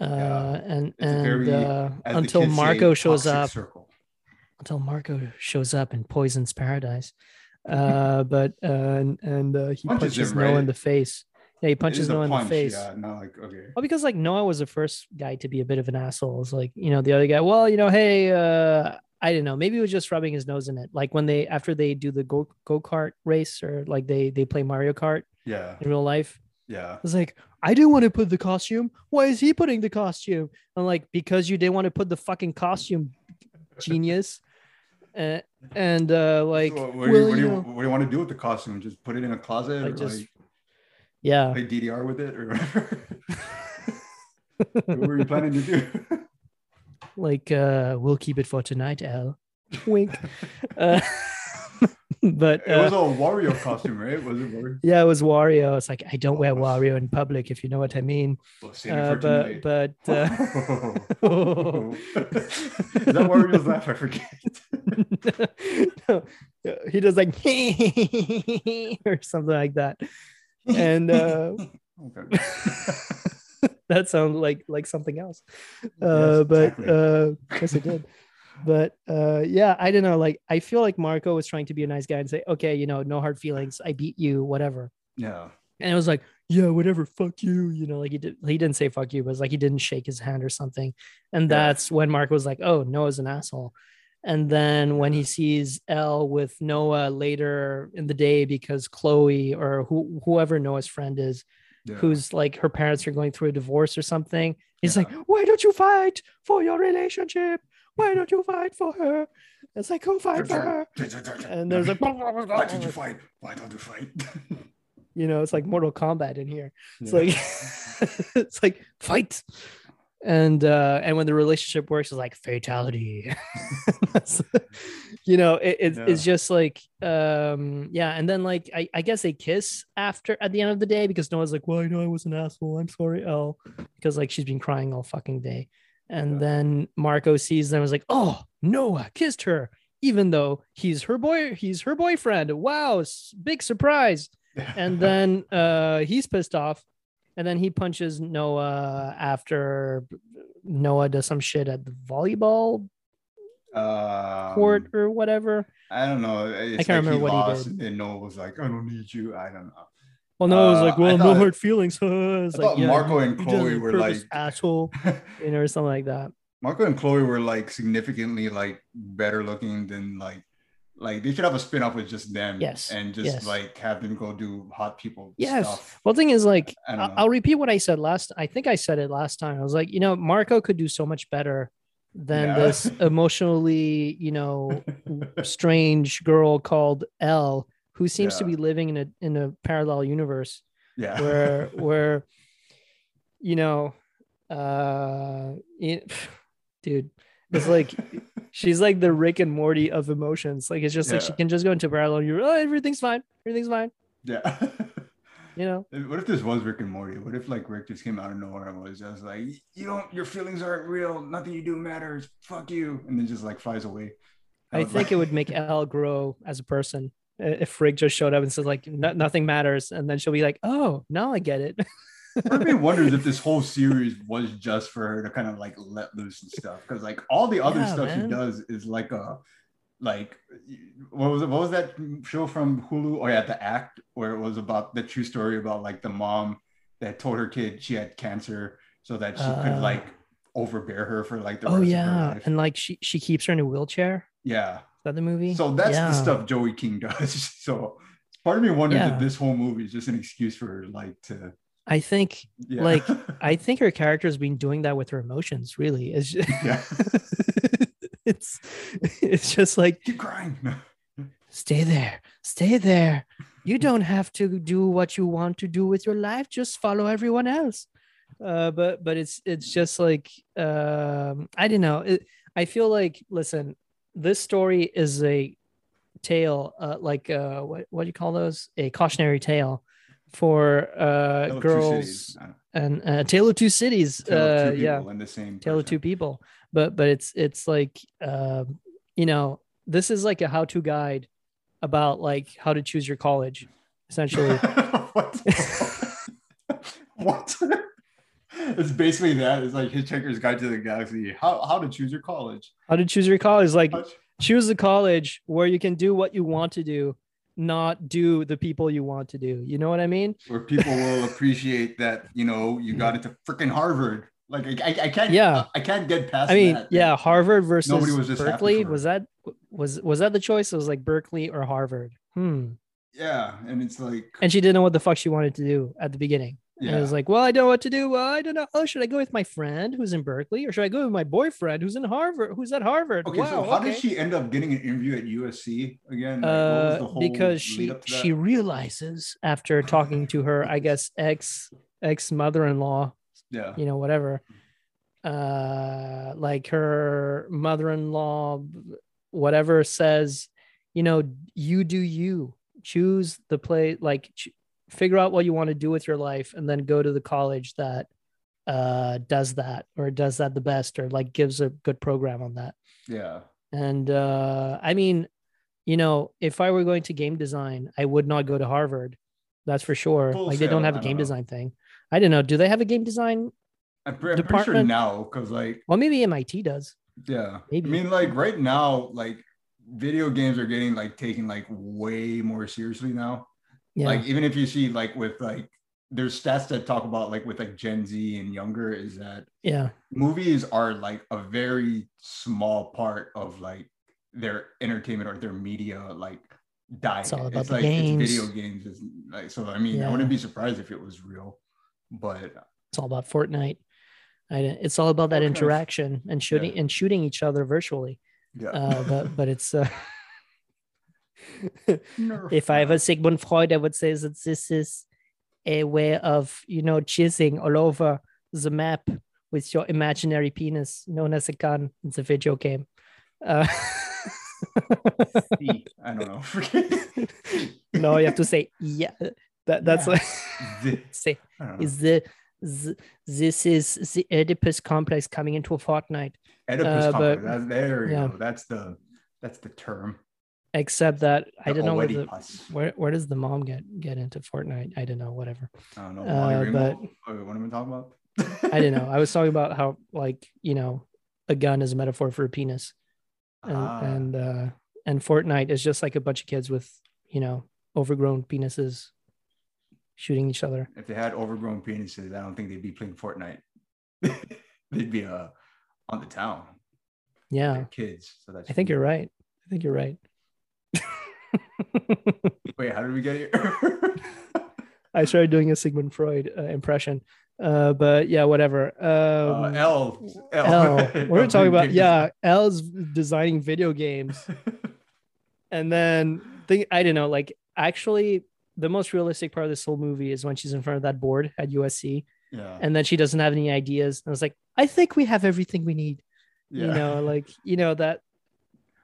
Speaker 2: Uh,
Speaker 3: Yeah,
Speaker 2: and
Speaker 3: it's
Speaker 2: and
Speaker 3: very,
Speaker 2: uh, until
Speaker 3: kids say,
Speaker 2: Marco shows up,
Speaker 3: Circle.
Speaker 2: Until Marco shows up and poisons paradise. Uh, but uh, and and uh, he
Speaker 3: Punches
Speaker 2: punches
Speaker 3: him,
Speaker 2: Noah in the face. Yeah, he punches Noah in the face.
Speaker 3: Yeah, not like okay.
Speaker 2: Well, because like Noah was the first guy to be a bit of an asshole. It's like, you know, the other guy, well, you know, hey, uh, I don't know, maybe he was just rubbing his nose in it. Like when they after they do the go go kart race or like they they play Mario Kart
Speaker 3: Yeah,
Speaker 2: in real life.
Speaker 3: yeah.
Speaker 2: It's like, I didn't want to put the costume. Why is he putting the costume? I'm like, because you didn't want to put the fucking costume, genius. Uh, and uh, like,
Speaker 3: So what, do you,
Speaker 2: well,
Speaker 3: what, do
Speaker 2: you
Speaker 3: you,
Speaker 2: know,
Speaker 3: what do you want to do with the costume? Just put it in a closet
Speaker 2: Like
Speaker 3: or
Speaker 2: just-
Speaker 3: like
Speaker 2: yeah,
Speaker 3: play DDR with it or whatever? what were you planning to do?
Speaker 2: like uh we'll keep it for tonight Elle wink uh, but
Speaker 3: It was
Speaker 2: uh,
Speaker 3: a Wario costume, right? Was it Wario?
Speaker 2: yeah it was Wario it's like I don't wear
Speaker 3: Oh.
Speaker 2: Wario in public if you know what I mean
Speaker 3: Well,
Speaker 2: uh, but but uh,
Speaker 3: Is that Wario's laugh? I forget.
Speaker 2: no, he does like or something like that and uh that sounds like like something else
Speaker 3: Yes,
Speaker 2: uh but
Speaker 3: exactly.
Speaker 2: uh yes it did but uh yeah i don't know like i feel like marco was trying to be a nice guy and say okay you know no hard feelings i beat you whatever
Speaker 3: yeah.
Speaker 2: and it was like yeah whatever fuck you you know like he did he didn't say fuck you but it's like he didn't shake his hand or something and
Speaker 3: Yeah.
Speaker 2: that's when marco was like oh noah's an asshole and then when he sees Elle with Noah later in the day because Chloe or who, whoever Noah's friend is,
Speaker 3: yeah.
Speaker 2: who's like her parents are going through a divorce or something. He's
Speaker 3: Yeah.
Speaker 2: like, "Why don't you fight for your relationship? Why don't you fight for her?" It's like, "Go fight for her." And there's like,
Speaker 3: Why did you fight? Why don't you fight?
Speaker 2: you know, it's like Mortal Kombat in here. It's
Speaker 3: Yeah.
Speaker 2: like, it's like fight. And uh, and when the relationship works, it's like fatality. You know, it, it, it's just like um yeah, and then like I, I guess they kiss after at the end of the day because Noah's like, Well, I know I was an asshole. I'm sorry, Elle. Because like she's been crying all fucking day. And
Speaker 3: Yeah.
Speaker 2: then Marco sees them and was like, Oh, Noah kissed her, even though he's her boy, he's her boyfriend. Wow, big surprise and then uh he's pissed off and then he punches noah after noah does some shit at the volleyball
Speaker 3: um,
Speaker 2: court or whatever
Speaker 3: I don't know. It's
Speaker 2: can't
Speaker 3: like
Speaker 2: remember what he did.
Speaker 3: And Noah was like, "I don't need you." I don't know.
Speaker 2: Well it was
Speaker 3: uh,
Speaker 2: like well no hard feelings it's
Speaker 3: I
Speaker 2: like
Speaker 3: thought
Speaker 2: yeah,
Speaker 3: Marco and
Speaker 2: you did it
Speaker 3: Chloe were like-
Speaker 2: asshole you know or something like that
Speaker 3: Marco and Chloe were like significantly like better looking than like like they should have a spin-off with just them.
Speaker 2: Yes,
Speaker 3: And just
Speaker 2: yes.
Speaker 3: like have them go do hot people
Speaker 2: Yes.
Speaker 3: stuff.
Speaker 2: well the thing is like i'll repeat what i said last i think i said it last time i was like you know marco could do so much better than
Speaker 3: Yeah.
Speaker 2: this emotionally you know strange girl called Elle, who seems to be living in a in a parallel universe
Speaker 3: Yeah.
Speaker 2: where where you know uh it, dude it's like she's like the Rick and Morty of emotions like it's just like she can just go into parallel universe oh everything's fine everything's fine
Speaker 3: yeah.
Speaker 2: you know
Speaker 3: What if this was Rick and Morty? What if like Rick just came out of nowhere and was just like, "You don't, your feelings aren't real. Nothing you do matters. Fuck you," and then just like flies away.
Speaker 2: I
Speaker 3: was
Speaker 2: think
Speaker 3: like-
Speaker 2: it would make Elle grow as a person if Rick just showed up and said like "No- nothing matters and then she'll be like oh now I get it
Speaker 3: Part me wonders if this whole series was just for her to kind of like let loose and stuff. Because like all the other
Speaker 2: Yeah,
Speaker 3: stuff
Speaker 2: man.
Speaker 3: she does is like a like what was it? What was that show from Hulu? Oh yeah, The Act, where it was about the true story about like the mom that told her kid she had cancer so that she could
Speaker 2: Uh.
Speaker 3: like overbear her for like the
Speaker 2: oh
Speaker 3: rest of her
Speaker 2: yeah and like she she keeps her in a wheelchair
Speaker 3: yeah.
Speaker 2: That the movie
Speaker 3: So that's
Speaker 2: Yeah.
Speaker 3: the stuff Joey King does. So part of me wonders
Speaker 2: Yeah.
Speaker 3: if this whole movie is just an excuse for her like to
Speaker 2: I think
Speaker 3: yeah.
Speaker 2: Like, I think her character has been doing that with her emotions. Really, it's just,
Speaker 3: yeah.
Speaker 2: it's it's just like
Speaker 3: Keep crying.
Speaker 2: stay there, stay there. You don't have to do what you want to do with your life. Just follow everyone else. Uh, but but it's it's just like um, I don't know. It, I feel like listen, this story is a tale, uh, like uh, what what do you call those? A cautionary tale for uh,
Speaker 3: Tale
Speaker 2: girls
Speaker 3: Uh,
Speaker 2: and uh, Tale of Two Cities.
Speaker 3: Tale
Speaker 2: uh,
Speaker 3: two
Speaker 2: yeah,
Speaker 3: in the same
Speaker 2: tale of two people but but it's it's like um you know this is like a how-to guide about like how to choose your college essentially
Speaker 3: what? what? It's basically that. It's like Hitchhiker's Guide to the Galaxy. How how to choose your college?
Speaker 2: how to choose your college like choose a college where you can do what you want to do not do the people you want to do you know what i mean
Speaker 3: Where people will appreciate that you know you got into freaking Harvard. Like I, I, can't.
Speaker 2: Yeah.
Speaker 3: I can't get past.
Speaker 2: i mean
Speaker 3: that.
Speaker 2: yeah harvard versus
Speaker 3: Nobody was
Speaker 2: berkeley was that was was that the choice it was like berkeley or harvard hmm
Speaker 3: Yeah, and it's like.
Speaker 2: and she didn't know what the fuck she wanted to do at the beginning And it was like, well, I don't know what to do. Well, I don't know. Oh, should I go with my friend who's in Berkeley, or should I go with my boyfriend who's in Harvard? Who's at Harvard?
Speaker 3: Okay,
Speaker 2: wow,
Speaker 3: so how
Speaker 2: okay.
Speaker 3: did she end up getting an interview at USC again? Like,
Speaker 2: Uh, because she
Speaker 3: lead up to that?
Speaker 2: she realizes after talking to her, I guess ex ex mother in law,
Speaker 3: yeah.
Speaker 2: you know, whatever, uh like her mother-in-law whatever says you know you do you choose the play like figure out what you want to do with your life and then go to the college that uh does that or does that the best or like gives a good program on that.
Speaker 3: Yeah.
Speaker 2: and uh i mean you know if i were going to game design i would not go to harvard. That's for sure. Like they don't have a game design thing. I don't know. Do they have a game design
Speaker 3: I'm, pre- I'm pretty sure
Speaker 2: Department-
Speaker 3: now because like
Speaker 2: well maybe mit does.
Speaker 3: Yeah.
Speaker 2: Maybe.
Speaker 3: I mean like right now like video games are getting like taken like way more seriously now.
Speaker 2: Yeah
Speaker 3: Like even if you see like with like there's stats that talk about like with like Gen Z and younger is that
Speaker 2: yeah
Speaker 3: movies are like a very small part of like their entertainment or their media like diet.
Speaker 2: It's all about the
Speaker 3: like
Speaker 2: games.
Speaker 3: it's video games. It's like so I mean I wouldn't be surprised if it was real, but
Speaker 2: it's all about fortnite I, it's all about that
Speaker 3: Okay.
Speaker 2: interaction and shooting
Speaker 3: Yeah.
Speaker 2: and shooting each other virtually
Speaker 3: yeah.
Speaker 2: uh but but it's uh if I
Speaker 3: that.
Speaker 2: have a Sigmund Freud, I would say that this is a way of, you know, jizzing all over the map with your imaginary penis, known as a gun. It's a video game. Uh,
Speaker 3: I don't know.
Speaker 2: no, you have to say yeah. That that's
Speaker 3: Yeah.
Speaker 2: like say
Speaker 3: I don't know.
Speaker 2: is the, the this is the Oedipus complex coming into a Fortnite.
Speaker 3: Oedipus
Speaker 2: uh,
Speaker 3: complex.
Speaker 2: but-
Speaker 3: That's, there you
Speaker 2: yeah.
Speaker 3: go. That's the that's the term.
Speaker 2: Except that I don't know where, the, where where does the mom get get into Fortnite? I don't know. Whatever.
Speaker 3: I don't know.
Speaker 2: uh, but-
Speaker 3: Oh, what am I talking about?
Speaker 2: I didn't know. I was talking about how like you know a gun is a metaphor for a penis, and
Speaker 3: Ah,
Speaker 2: and uh, and Fortnite is just like a bunch of kids with you know overgrown penises shooting each other.
Speaker 3: if they had overgrown penises, I don't think they'd be playing Fortnite. they'd be uh on the town.
Speaker 2: Yeah,
Speaker 3: kids. So that's
Speaker 2: I think you're right. I think you're right.
Speaker 3: Wait, how did we get here?
Speaker 2: I started doing a Sigmund Freud uh, impression, uh, but yeah, whatever.
Speaker 3: uh,
Speaker 2: Um,
Speaker 3: Elle.
Speaker 2: Elle. We're
Speaker 3: Elle
Speaker 2: talking about yeah. Elle's designing video games. and then think I don't know, like actually the most realistic part of this whole movie is when she's in front of that board at USC
Speaker 3: yeah.
Speaker 2: and then she doesn't have any ideas. And I was like, I think we have everything we need.
Speaker 3: yeah.
Speaker 2: You know, like you know that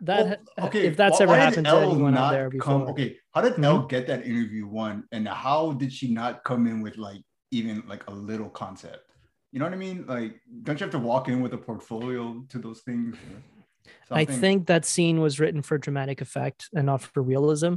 Speaker 2: that
Speaker 3: Well,
Speaker 2: if that's
Speaker 3: why-
Speaker 2: ever happened to anyone out there
Speaker 3: come-
Speaker 2: before.
Speaker 3: okay, how did
Speaker 2: Mhm.
Speaker 3: Elle get that interview one, and how did she not come in with like even like a little concept? You know what I mean? Like, don't you have to walk in with a portfolio to those things?
Speaker 2: I think that scene was written for dramatic effect and not for realism.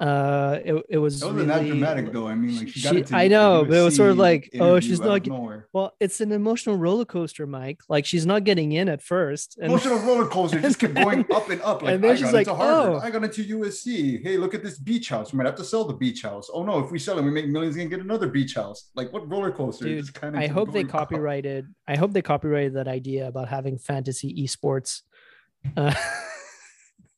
Speaker 2: Uh, it, it was
Speaker 3: It wasn't that dramatic though. I mean, like she, got
Speaker 2: She-
Speaker 3: into
Speaker 2: I know, but it was sort of like, oh, she's not
Speaker 3: of.
Speaker 2: Well, it's an emotional roller coaster, Mike. Like she's not getting in at first, and
Speaker 3: Emotional roller coaster just kept going up and up. Like
Speaker 2: and then
Speaker 3: I
Speaker 2: she's
Speaker 3: got
Speaker 2: like,
Speaker 3: into Harvard,
Speaker 2: oh.
Speaker 3: I got into USC. Hey, look at this beach house. We might have to sell the beach house. Oh no, if we sell it, we make millions and get another beach house. Like what roller coaster?
Speaker 2: Dude,
Speaker 3: just kinda
Speaker 2: I hope they
Speaker 3: going up.
Speaker 2: copyrighted. I hope they copyrighted that idea about having fantasy esports. Uh,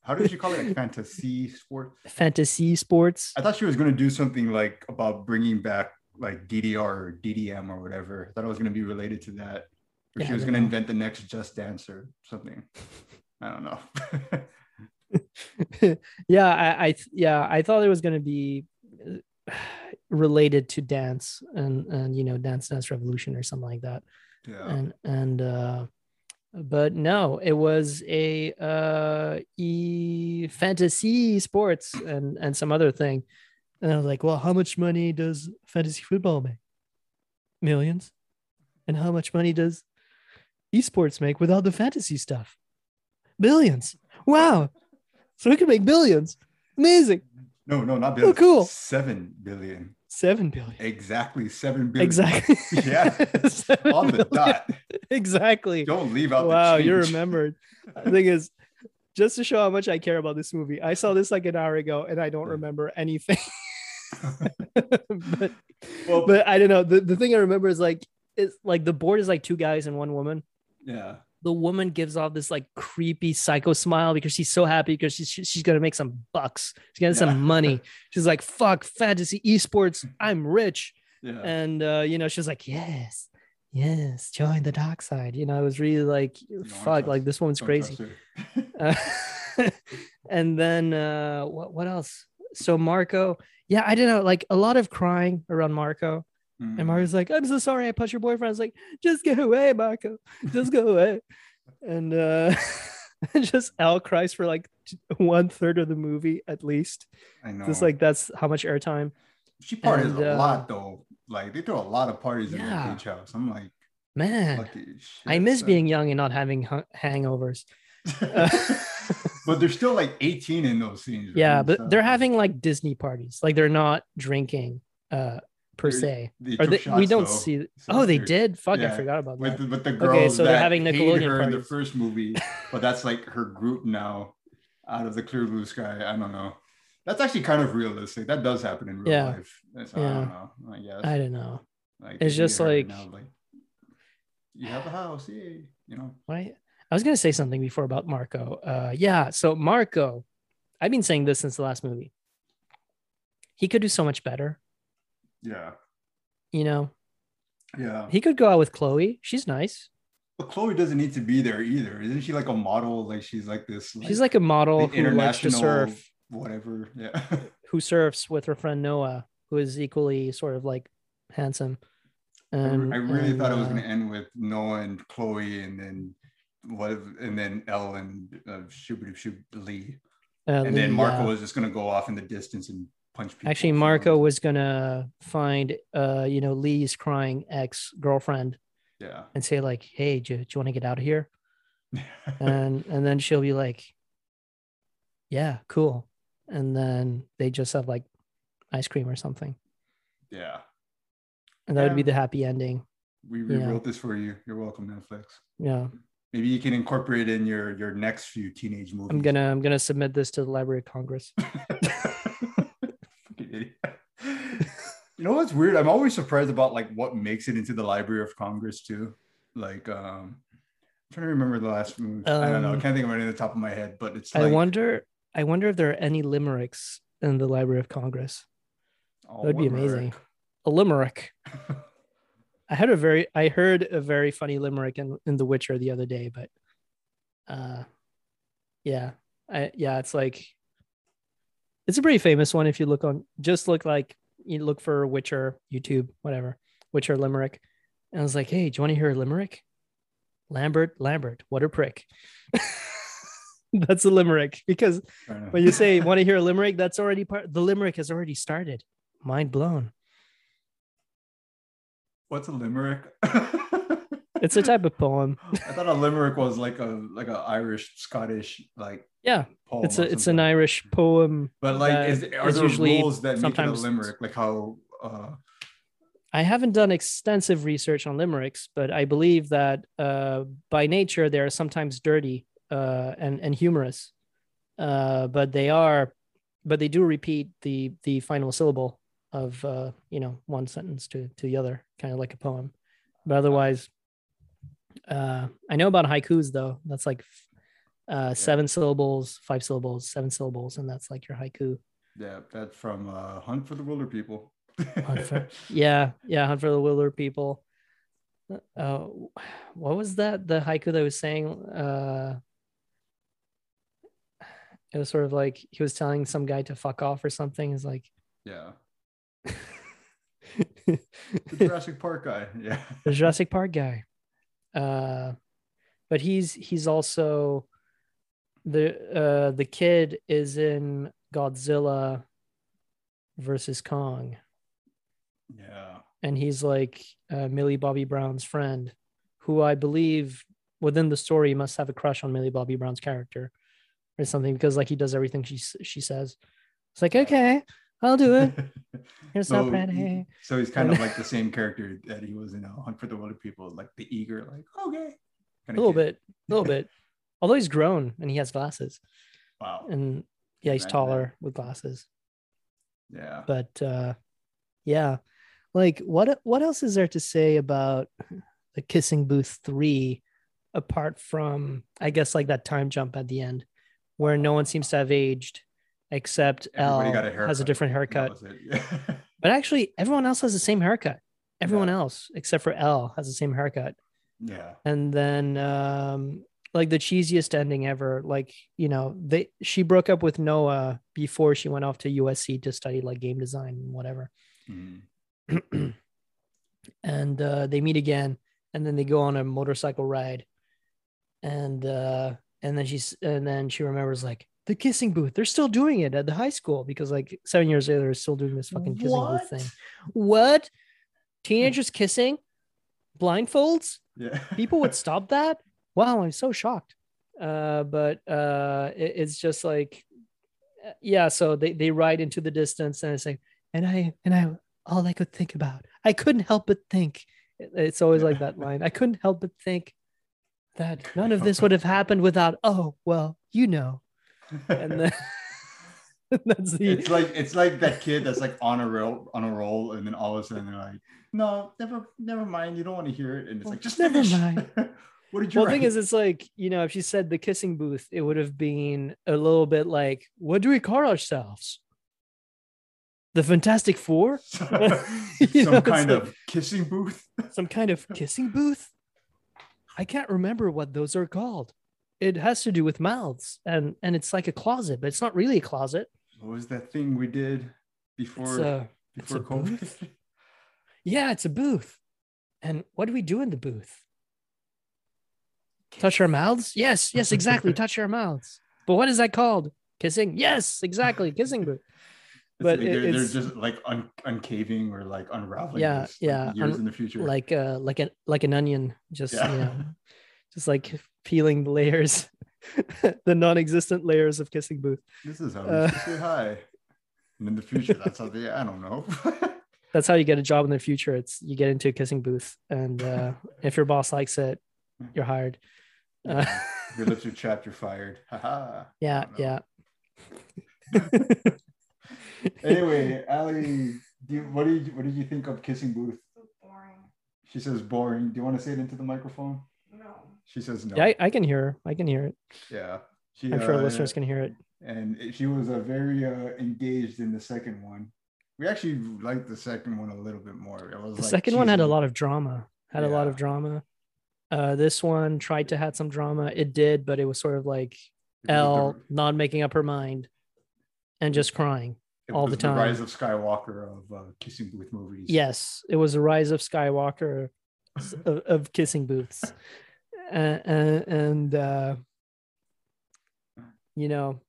Speaker 3: How did she call it? Like fantasy sports.
Speaker 2: fantasy sports.
Speaker 3: I thought she was gonna do something like about bringing back like DDR or DDM or whatever. I thought it was gonna be related to that. Or
Speaker 2: Yeah,
Speaker 3: she was gonna invent the next Just Dance or something. I don't know.
Speaker 2: yeah, I, I yeah, I thought it was gonna be uh, related to dance and and you know dance dance revolution or something like that.
Speaker 3: yeah.
Speaker 2: and and uh but no it was a uh e fantasy sports and and some other thing. And i was like well how much money does fantasy football make? Millions? And how much money does esports make without the fantasy stuff? Billions. Wow. So we can make billions. Amazing.
Speaker 3: No, no, not billion.
Speaker 2: Oh, cool.
Speaker 3: Seven billion.
Speaker 2: Seven billion
Speaker 3: Exactly seven billion.
Speaker 2: exactly
Speaker 3: Yeah. On the
Speaker 2: billion.
Speaker 3: dot.
Speaker 2: exactly
Speaker 3: Don't leave out
Speaker 2: wow,
Speaker 3: the
Speaker 2: you remembered. The thing is, just to show how much I care about this movie, I saw this like an hour ago and I don't remember anything. but,
Speaker 3: Well-
Speaker 2: but I don't know. The, the thing I remember is like it's like the board is like two guys and one woman.
Speaker 3: yeah.
Speaker 2: The woman gives off this like creepy psycho smile because she's so happy because she's she's gonna make some bucks. She's getting
Speaker 3: Yeah.
Speaker 2: some money. She's like, fuck fantasy esports. I'm rich
Speaker 3: Yeah.
Speaker 2: and uh, you know she's like yes yes join the dark side you know it was really like
Speaker 3: wanna
Speaker 2: fuck like this woman's crazy uh, and then uh what, what else so marco yeah i don't know like a lot of crying around marco And Mario's like, I'm so sorry I punched your boyfriend. I was like, just go away, Marco. Just go away. and uh just Al cries for like one third of the movie at least.
Speaker 3: I know.
Speaker 2: Just like that's how much airtime.
Speaker 3: she parties
Speaker 2: and,
Speaker 3: a
Speaker 2: uh,
Speaker 3: lot though. Like they throw a lot of parties in the beach house. I'm like,
Speaker 2: Man,
Speaker 3: lucky as shit,
Speaker 2: I miss
Speaker 3: son.
Speaker 2: being young and not having hangovers. Uh,
Speaker 3: but they're still like 18 in those scenes.
Speaker 2: yeah,
Speaker 3: right?
Speaker 2: but
Speaker 3: So
Speaker 2: they're having like Disney parties. Like they're not drinking uh per se.
Speaker 3: they
Speaker 2: Or
Speaker 3: took
Speaker 2: they, we don't
Speaker 3: though.
Speaker 2: see
Speaker 3: So
Speaker 2: Oh, they did? Fuck, I forgot about that.
Speaker 3: with the, with the girls
Speaker 2: so they're having
Speaker 3: hated
Speaker 2: Nickelodeon
Speaker 3: her in the first movie, but that's like her group now, out of the clear blue sky. I don't know. That's actually kind of realistic. That does happen in real
Speaker 2: Yeah.
Speaker 3: life. That's, I
Speaker 2: Yeah.
Speaker 3: don't know. I guess.
Speaker 2: I don't know.
Speaker 3: Like,
Speaker 2: It's just like-
Speaker 3: now, like you have a house, yay, you know.
Speaker 2: Right. I was gonna say something before about Marco. Uh yeah, so Marco, I've been saying this since the last movie. He could do so much better,
Speaker 3: Yeah,
Speaker 2: you know.
Speaker 3: yeah.
Speaker 2: He could go out with Chloe. She's nice.
Speaker 3: But Chloe doesn't need to be there either. Isn't she like a model? Like she's like this.
Speaker 2: She's like a model who likes to surf,
Speaker 3: whatever. Yeah.
Speaker 2: who surfs with her friend Noah, who is equally sort of like handsome. And
Speaker 3: I really
Speaker 2: and,
Speaker 3: thought it was
Speaker 2: uh,
Speaker 3: going to end with Noah and Chloe, and then what? if- And then Elle and uh, Shubidoo Shub Lee,
Speaker 2: uh,
Speaker 3: and then Marco
Speaker 2: yeah.
Speaker 3: was just going to go off in the distance and punch people.
Speaker 2: Actually, Marco was gonna find uh, you know, Lee's crying ex-girlfriend
Speaker 3: Yeah.
Speaker 2: and say, like, hey, do, do you want to get out of here? And and then she'll be like yeah cool and then they just have like ice cream or something
Speaker 3: yeah.
Speaker 2: and that would be the happy ending
Speaker 3: We
Speaker 2: Yeah.
Speaker 3: rewrote this for you. You're welcome, Netflix.
Speaker 2: yeah
Speaker 3: Maybe you can incorporate it in your your next few teenage movies.
Speaker 2: i'm gonna i'm gonna submit this to the library of congress
Speaker 3: Fucking idiot. You know what's weird? I'm always surprised about like what makes it into the Library of Congress too. Like, um, I'm trying to remember the last movie. I don't know. I
Speaker 2: Um,
Speaker 3: can't think of anything at the top of my head, but it's
Speaker 2: i
Speaker 3: like
Speaker 2: wonder i wonder if there are any limericks in the library of congress
Speaker 3: oh,
Speaker 2: that'd be
Speaker 3: what
Speaker 2: amazing a limerick i had a very i heard a very funny limerick in, in the witcher the other day but uh yeah i yeah it's like it's a pretty famous one if you look on just look like you look for witcher youtube whatever witcher limerick. And i was like hey do you want to hear a limerick? Lambert lambert what a prick. That's a limerick because when you say want to hear a limerick that's already part the limerick has already started. Mind blown.
Speaker 3: What's a limerick?
Speaker 2: it's a type of poem.
Speaker 3: I thought a limerick was like a like a Irish Scottish like
Speaker 2: yeah
Speaker 3: poem.
Speaker 2: it's a it's an. Irish poem
Speaker 3: But like, is, are there
Speaker 2: usually
Speaker 3: rules that make it a limerick? Like how? Uh,
Speaker 2: I haven't done extensive research on limericks, but I believe that uh, by nature they are sometimes dirty uh, and and humorous, uh, but they are, but they do repeat the the final syllable of uh, you know one sentence to to the other, kind of like a poem. But otherwise, uh, I know about haikus though. That's like uh, seven syllables, five syllables, seven syllables, and that's like your haiku.
Speaker 3: yeah, that's from uh, Hunt for the
Speaker 2: Wilderpeople. For- Yeah, yeah, Hunt for the Wilderpeople. Uh, what was that? The haiku that I was saying. Uh, it was sort of like he was telling some guy to fuck off or something. It's like
Speaker 3: yeah,
Speaker 2: the
Speaker 3: the Jurassic Park guy. Yeah, The
Speaker 2: Jurassic Park guy. Uh, but he's he's also the uh the kid is in Godzilla versus Kong.
Speaker 3: yeah.
Speaker 2: and he's like uh, Millie Bobby Brown's friend, who I believe within the story must have a crush on Millie Bobby Brown's character or something because like he does everything she she says. It's like okay, I'll do it. You're so, pretty.
Speaker 3: so he's kind of like the same character that he was in uh, Hunt for the Wilderpeople, like the eager, like okay,
Speaker 2: A little bit, a little bit. Although he's grown and he has glasses,
Speaker 3: Wow.
Speaker 2: and yeah, he's taller with glasses.
Speaker 3: Yeah.
Speaker 2: But uh, yeah, like what what else is there to say about the Kissing Booth three, apart from I guess like that time jump at the end, where no one seems to have aged except
Speaker 3: Everybody a
Speaker 2: has a different haircut.
Speaker 3: Yeah.
Speaker 2: But actually, everyone else has the same haircut. Everyone
Speaker 3: Yeah.
Speaker 2: else except for Elle has the same haircut.
Speaker 3: yeah.
Speaker 2: And then um like the cheesiest ending ever, like you know, they she broke up with Noah before she went off to USC to study like game design and whatever.
Speaker 3: Mhm.
Speaker 2: and uh, they meet again, and then they go on a motorcycle ride, and uh, and then she's and then she remembers like the kissing booth. They're still doing it at the high school because like seven years later, they're still doing this fucking kissing
Speaker 3: What?
Speaker 2: booth thing. What? Teenagers kissing? Blindfolds?
Speaker 3: Yeah.
Speaker 2: People would stop that? Wow, I'm so shocked. Uh, but uh, it- it's just like, uh, yeah. So they they ride into the distance, and it's like, and I and I all I could think about, I couldn't help but think. It- It's always like that line. I couldn't help but think that none of this would have happened without. Oh well, you know. And then that's the
Speaker 3: it's like it's like that kid that's like on a roll on a roll, and then all of a sudden they're like, "No, never, never mind. You don't want to hear it." And it's like, "Just
Speaker 2: Never
Speaker 3: finish."
Speaker 2: mind.
Speaker 3: what did you?
Speaker 2: well, the thing is, it's like you know, if she said the kissing booth, it would have been a little bit like, "What do we call ourselves? The Fantastic Four?
Speaker 3: some
Speaker 2: know,
Speaker 3: kind
Speaker 2: like-
Speaker 3: of kissing booth.
Speaker 2: Some kind of kissing booth? I can't remember what those are called. It has to do with mouths, and and it's like a closet, but it's not really a closet.
Speaker 3: What was that thing we did before
Speaker 2: a
Speaker 3: before COVID?
Speaker 2: booth. yeah, it's a booth. And what do we do in the booth? Touch our mouths? Yes, yes, exactly. Touch our mouths. But what is that called? Kissing? Yes, exactly. Kissing booth.
Speaker 3: But
Speaker 2: But it-
Speaker 3: they're, they're just like un- uncaving or like unraveling.
Speaker 2: Yeah,
Speaker 3: this, like,
Speaker 2: yeah,
Speaker 3: years
Speaker 2: un-
Speaker 3: in the future.
Speaker 2: Like uh like an like an onion. Just
Speaker 3: Yeah.
Speaker 2: you know, just like peeling the layers, the non-existent layers of kissing booth.
Speaker 3: this is how we
Speaker 2: uh,
Speaker 3: say hi. And in the future, that's how they. I don't know.
Speaker 2: That's how you get a job in the future. It's you get into a kissing booth, and uh, if your boss likes it, you're hired. Uh,
Speaker 3: your lips are chapped, you're fired. Haha.
Speaker 2: yeah, yeah.
Speaker 3: Anyway, Ali, do you, what did you, what did you think of Kissing Booth?
Speaker 4: boring.
Speaker 3: She says boring. Do you want to say it into the microphone?
Speaker 4: No.
Speaker 3: She says no.
Speaker 2: Yeah, I, I can hear her. I can hear it.
Speaker 3: Yeah. She,
Speaker 2: I'm sure
Speaker 3: uh,
Speaker 2: listeners can hear it.
Speaker 3: and she was uh, very uh, engaged in the second one. We actually liked the second one a little bit more. It was
Speaker 2: The
Speaker 3: like
Speaker 2: second one had a lot of drama. Had a lot of drama. Uh, this one tried to had some drama. It did, but it was sort of like
Speaker 3: It was
Speaker 2: Elle
Speaker 3: the-
Speaker 2: not making up her mind and just crying.
Speaker 3: it
Speaker 2: all
Speaker 3: was
Speaker 2: the time.
Speaker 3: rise of Skywalker of uh, kissing booth movies.
Speaker 2: Yes, it was a rise of Skywalker of, of kissing booths, uh, uh, and uh, you know,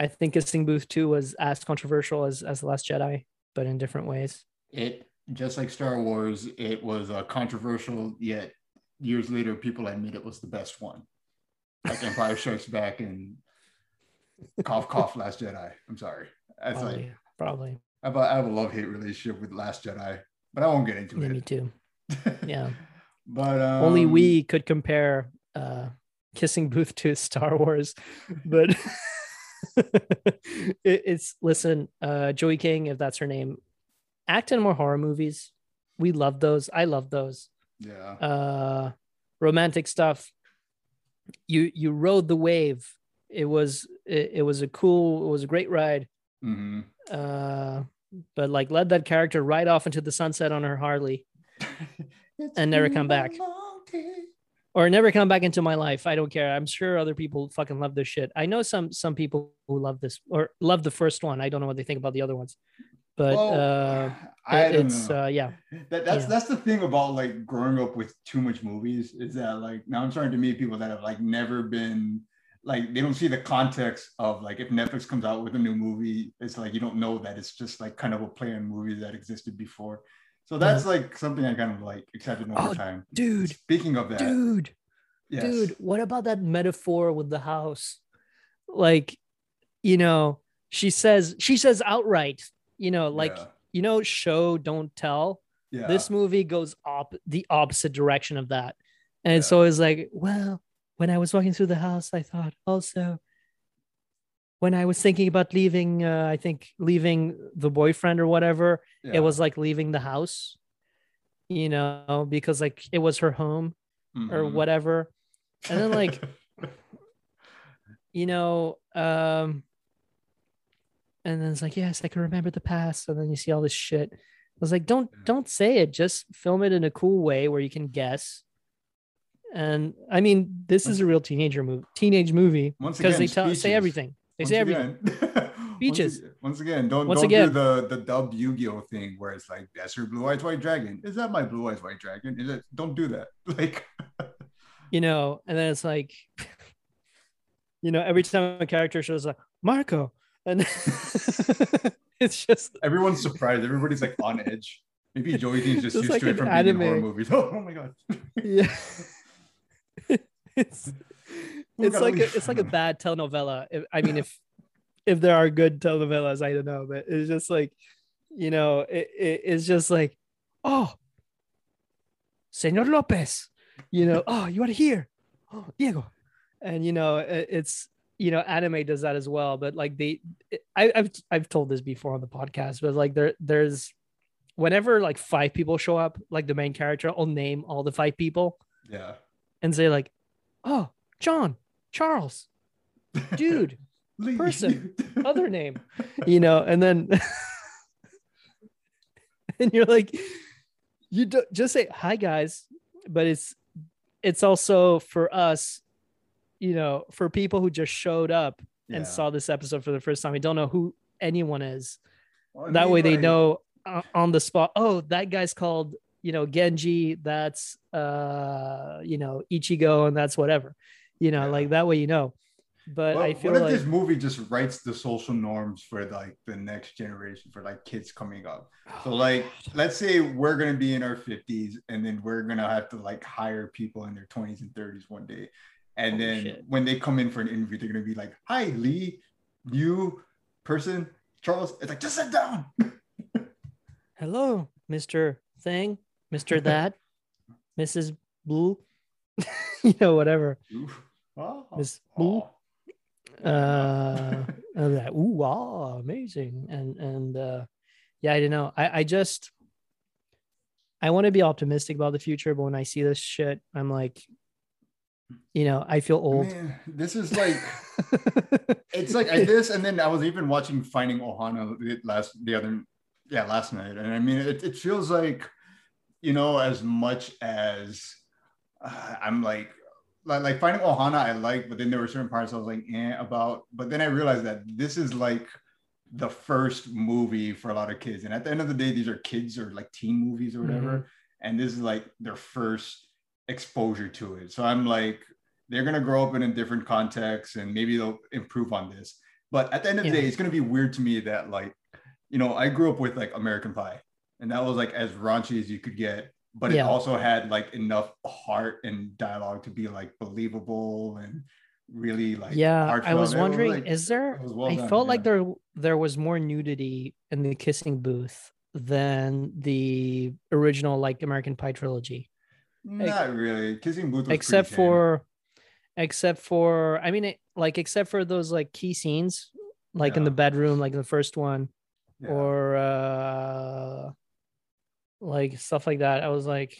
Speaker 2: I think kissing booth two was as controversial as as the Last Jedi, but in different ways.
Speaker 3: It just like Star Wars, it was uh, controversial. Yet years later, people admit it was the best one. Like Empire Strikes Back and cough cough Last Jedi. I'm sorry. That's
Speaker 2: Probably,
Speaker 3: like
Speaker 2: probably.
Speaker 3: I have a, I have a love hate relationship with Last Jedi, but I won't get into
Speaker 2: Yeah,
Speaker 3: it.
Speaker 2: me too. Yeah.
Speaker 3: but um,
Speaker 2: Only we could compare uh, kissing booth to Star Wars, but it, it's listen, uh, Joey King, if that's her name, act in more horror movies. We love those. I love those.
Speaker 3: Yeah.
Speaker 2: Uh, romantic stuff. You you rode the wave. It was it, it was a cool. It was a great ride.
Speaker 3: hmm
Speaker 2: Uh, but like led that character right off into the sunset on her Harley. And never come back. or never come back into my life. I don't care. I'm sure other people fucking love this shit. I know some some people who love this or love the first one. I don't know what they think about the other ones, but uh,
Speaker 3: I
Speaker 2: it- it's
Speaker 3: know.
Speaker 2: uh, yeah,
Speaker 3: that, that's
Speaker 2: yeah.
Speaker 3: that's the thing about like growing up with too much movies is that like now I'm starting to meet people that have like never been like they don't see the context of like if Netflix comes out with a new movie, it's like you don't know that it's just like kind of a play on movies that existed before. So that's like something I kind of like accepted over
Speaker 2: Oh,
Speaker 3: time.
Speaker 2: dude,
Speaker 3: Speaking of that,
Speaker 2: dude,
Speaker 3: yes.
Speaker 2: dude. What about that metaphor with the house? Like, you know, she says she says outright, you know, like
Speaker 3: yeah,
Speaker 2: you know, show don't tell.
Speaker 3: yeah.
Speaker 2: this movie goes op the opposite direction of that and
Speaker 3: Yeah.
Speaker 2: it's always like well when i was walking through the house i thought also when i was thinking about leaving uh, i think leaving the boyfriend or whatever
Speaker 3: yeah.
Speaker 2: it was like leaving the house you know because like it was her home or
Speaker 3: Mhm.
Speaker 2: whatever and then like you know um and then it's like yes i can remember the past and then you see all this shit i was like don't don't say it just film it in a cool way where you can guess and i mean this is a real teenager movie teenage movie because they tell say everything they
Speaker 3: Once
Speaker 2: say everything Beaches.
Speaker 3: Once, once again, don't
Speaker 2: Once
Speaker 3: don't
Speaker 2: again.
Speaker 3: do the the dub Yu-Gi-Oh thing where it's like that's her blue eyes white dragon. Is that my blue eyes white dragon? Is it? Don't do that. Like
Speaker 2: you know, and then it's like, you know, every time a character shows up, Marco, and it's just
Speaker 3: everyone's surprised. Everybody's like on edge. Maybe Joey T's just
Speaker 2: Just
Speaker 3: used
Speaker 2: like
Speaker 3: to it from being in horror
Speaker 2: anime.
Speaker 3: movies. Oh, oh my god.
Speaker 2: yeah, it's
Speaker 3: Oh
Speaker 2: it's
Speaker 3: God,
Speaker 2: like a, it's like a bad telenovela. If, I mean, if if there are good telenovelas, I don't know, but it's just like, you know, it, it it's just like, oh, Senor Lopez, you know, oh, you are here, oh, Diego, and you know, it, it's you know, anime does that as well. But like they, I, I've I've told this before on the podcast, but like there there's whenever like five people show up, like the main character, I'll name all the five people
Speaker 3: Yeah.
Speaker 2: and say like, oh, John, Charles, dude, person, other name, you know, and then and you're like, you don't just say hi guys, but it's it's also for us, you know, for people who just showed up
Speaker 3: Yeah.
Speaker 2: and saw this episode for the first time, we don't know who anyone is.
Speaker 3: Well,
Speaker 2: that
Speaker 3: mean,
Speaker 2: way they
Speaker 3: like,
Speaker 2: know uh, on the spot. Oh, that guy's called you know Genji. That's uh you know Ichigo, and that's whatever. You know,
Speaker 3: Yeah.
Speaker 2: like that way you know. But
Speaker 3: Well,
Speaker 2: I feel
Speaker 3: what if
Speaker 2: like
Speaker 3: this movie just writes the social norms for like the next generation for like kids coming up? So like let's say we're gonna be in our 50s and then we're gonna have to like hire people in their 20s and 30s one day. And
Speaker 2: Holy
Speaker 3: then
Speaker 2: shit.
Speaker 3: when they come in for an interview, they're gonna be like, Hi Lee, you person, Charles. It's like just sit down.
Speaker 2: hello, Mister Thing, Mister That, Mrs. Blue, you know, whatever.
Speaker 3: Oh,
Speaker 2: Miss Blue?
Speaker 3: oh.
Speaker 2: uh I was like, ooh wow amazing and and uh yeah i don't know i i just i want to be optimistic about the future but when i see this shit i'm like you know i feel old.
Speaker 3: Man, this is like it's like I, this, and then I was even watching Finding Ohana last the other yeah last night, and I mean it, it feels like you know as much as uh, I'm like like like Finding Ohana I like, but then there were certain parts I was like eh about, but then I realized that this is like the first movie for a lot of kids, and at the end of the day, these are kids or like teen movies or whatever, and this is like their first exposure to it. So I'm like they're gonna grow up in a different context and maybe they'll improve on this. But at the end of the day, it's gonna be weird to me that like, you know, I grew up with like American Pie, and that was like as raunchy as you could get, but it also had like enough heart and dialogue to be like believable and really like
Speaker 2: yeah i was wondering
Speaker 3: like-
Speaker 2: is there
Speaker 3: well
Speaker 2: i
Speaker 3: done,
Speaker 2: felt like there there was more nudity in the kissing booth than the original like american pie trilogy
Speaker 3: not really. Kissing booth was
Speaker 2: except for except for i mean it, like except for those like key scenes like in the bedroom like the first one
Speaker 3: Yeah.
Speaker 2: or uh like stuff like that i was like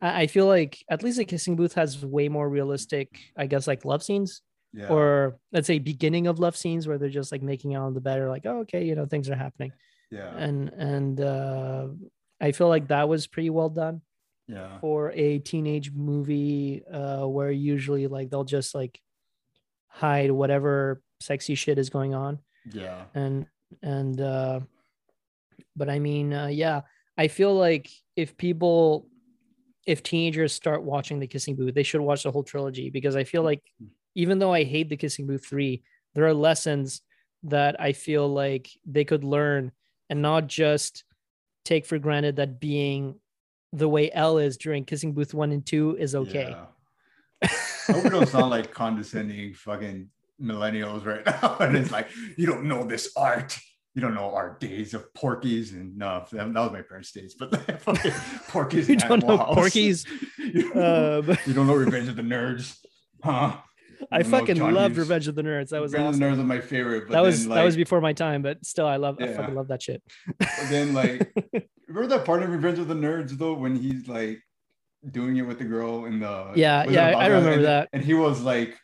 Speaker 2: I, I feel like at least the kissing booth has way more realistic i guess like love scenes
Speaker 3: yeah.
Speaker 2: or let's say beginning of love scenes where they're just like making out on the bed or like oh, okay you know things are happening.
Speaker 3: Yeah.
Speaker 2: And and uh i feel like that was pretty well done
Speaker 3: yeah.
Speaker 2: for a teenage movie uh where usually like they'll just like hide whatever sexy shit is going on.
Speaker 3: Yeah.
Speaker 2: And and uh but i mean uh, yeah i feel like if people if teenagers start watching the kissing booth they should watch the whole trilogy because i feel like even though i hate the kissing booth 3 there are lessons that i feel like they could learn and not just take for granted that being the way Elle is during kissing booth 1 and 2 is okay
Speaker 3: Yeah. I hope we don't sound like condescending fucking millennials right now. And it's like, you don't know this art. You don't know our days of Porky's and no, that, that was my parents' days, but fucking Porky's.
Speaker 2: You don't know
Speaker 3: House.
Speaker 2: Porky's?
Speaker 3: you,
Speaker 2: uh, but
Speaker 3: you don't know Revenge of the Nerds, huh?
Speaker 2: i fucking loved revenge of the nerds that was
Speaker 3: Revenge
Speaker 2: awesome
Speaker 3: of the Nerds is my favorite. But
Speaker 2: that was
Speaker 3: then,
Speaker 2: that was before my time, but still, I love I fucking love that shit.
Speaker 3: Then like remember that part of Revenge of the Nerds though when he's like doing it with the girl in the
Speaker 2: Yeah, yeah, I remember
Speaker 3: and,
Speaker 2: that.
Speaker 3: and he was like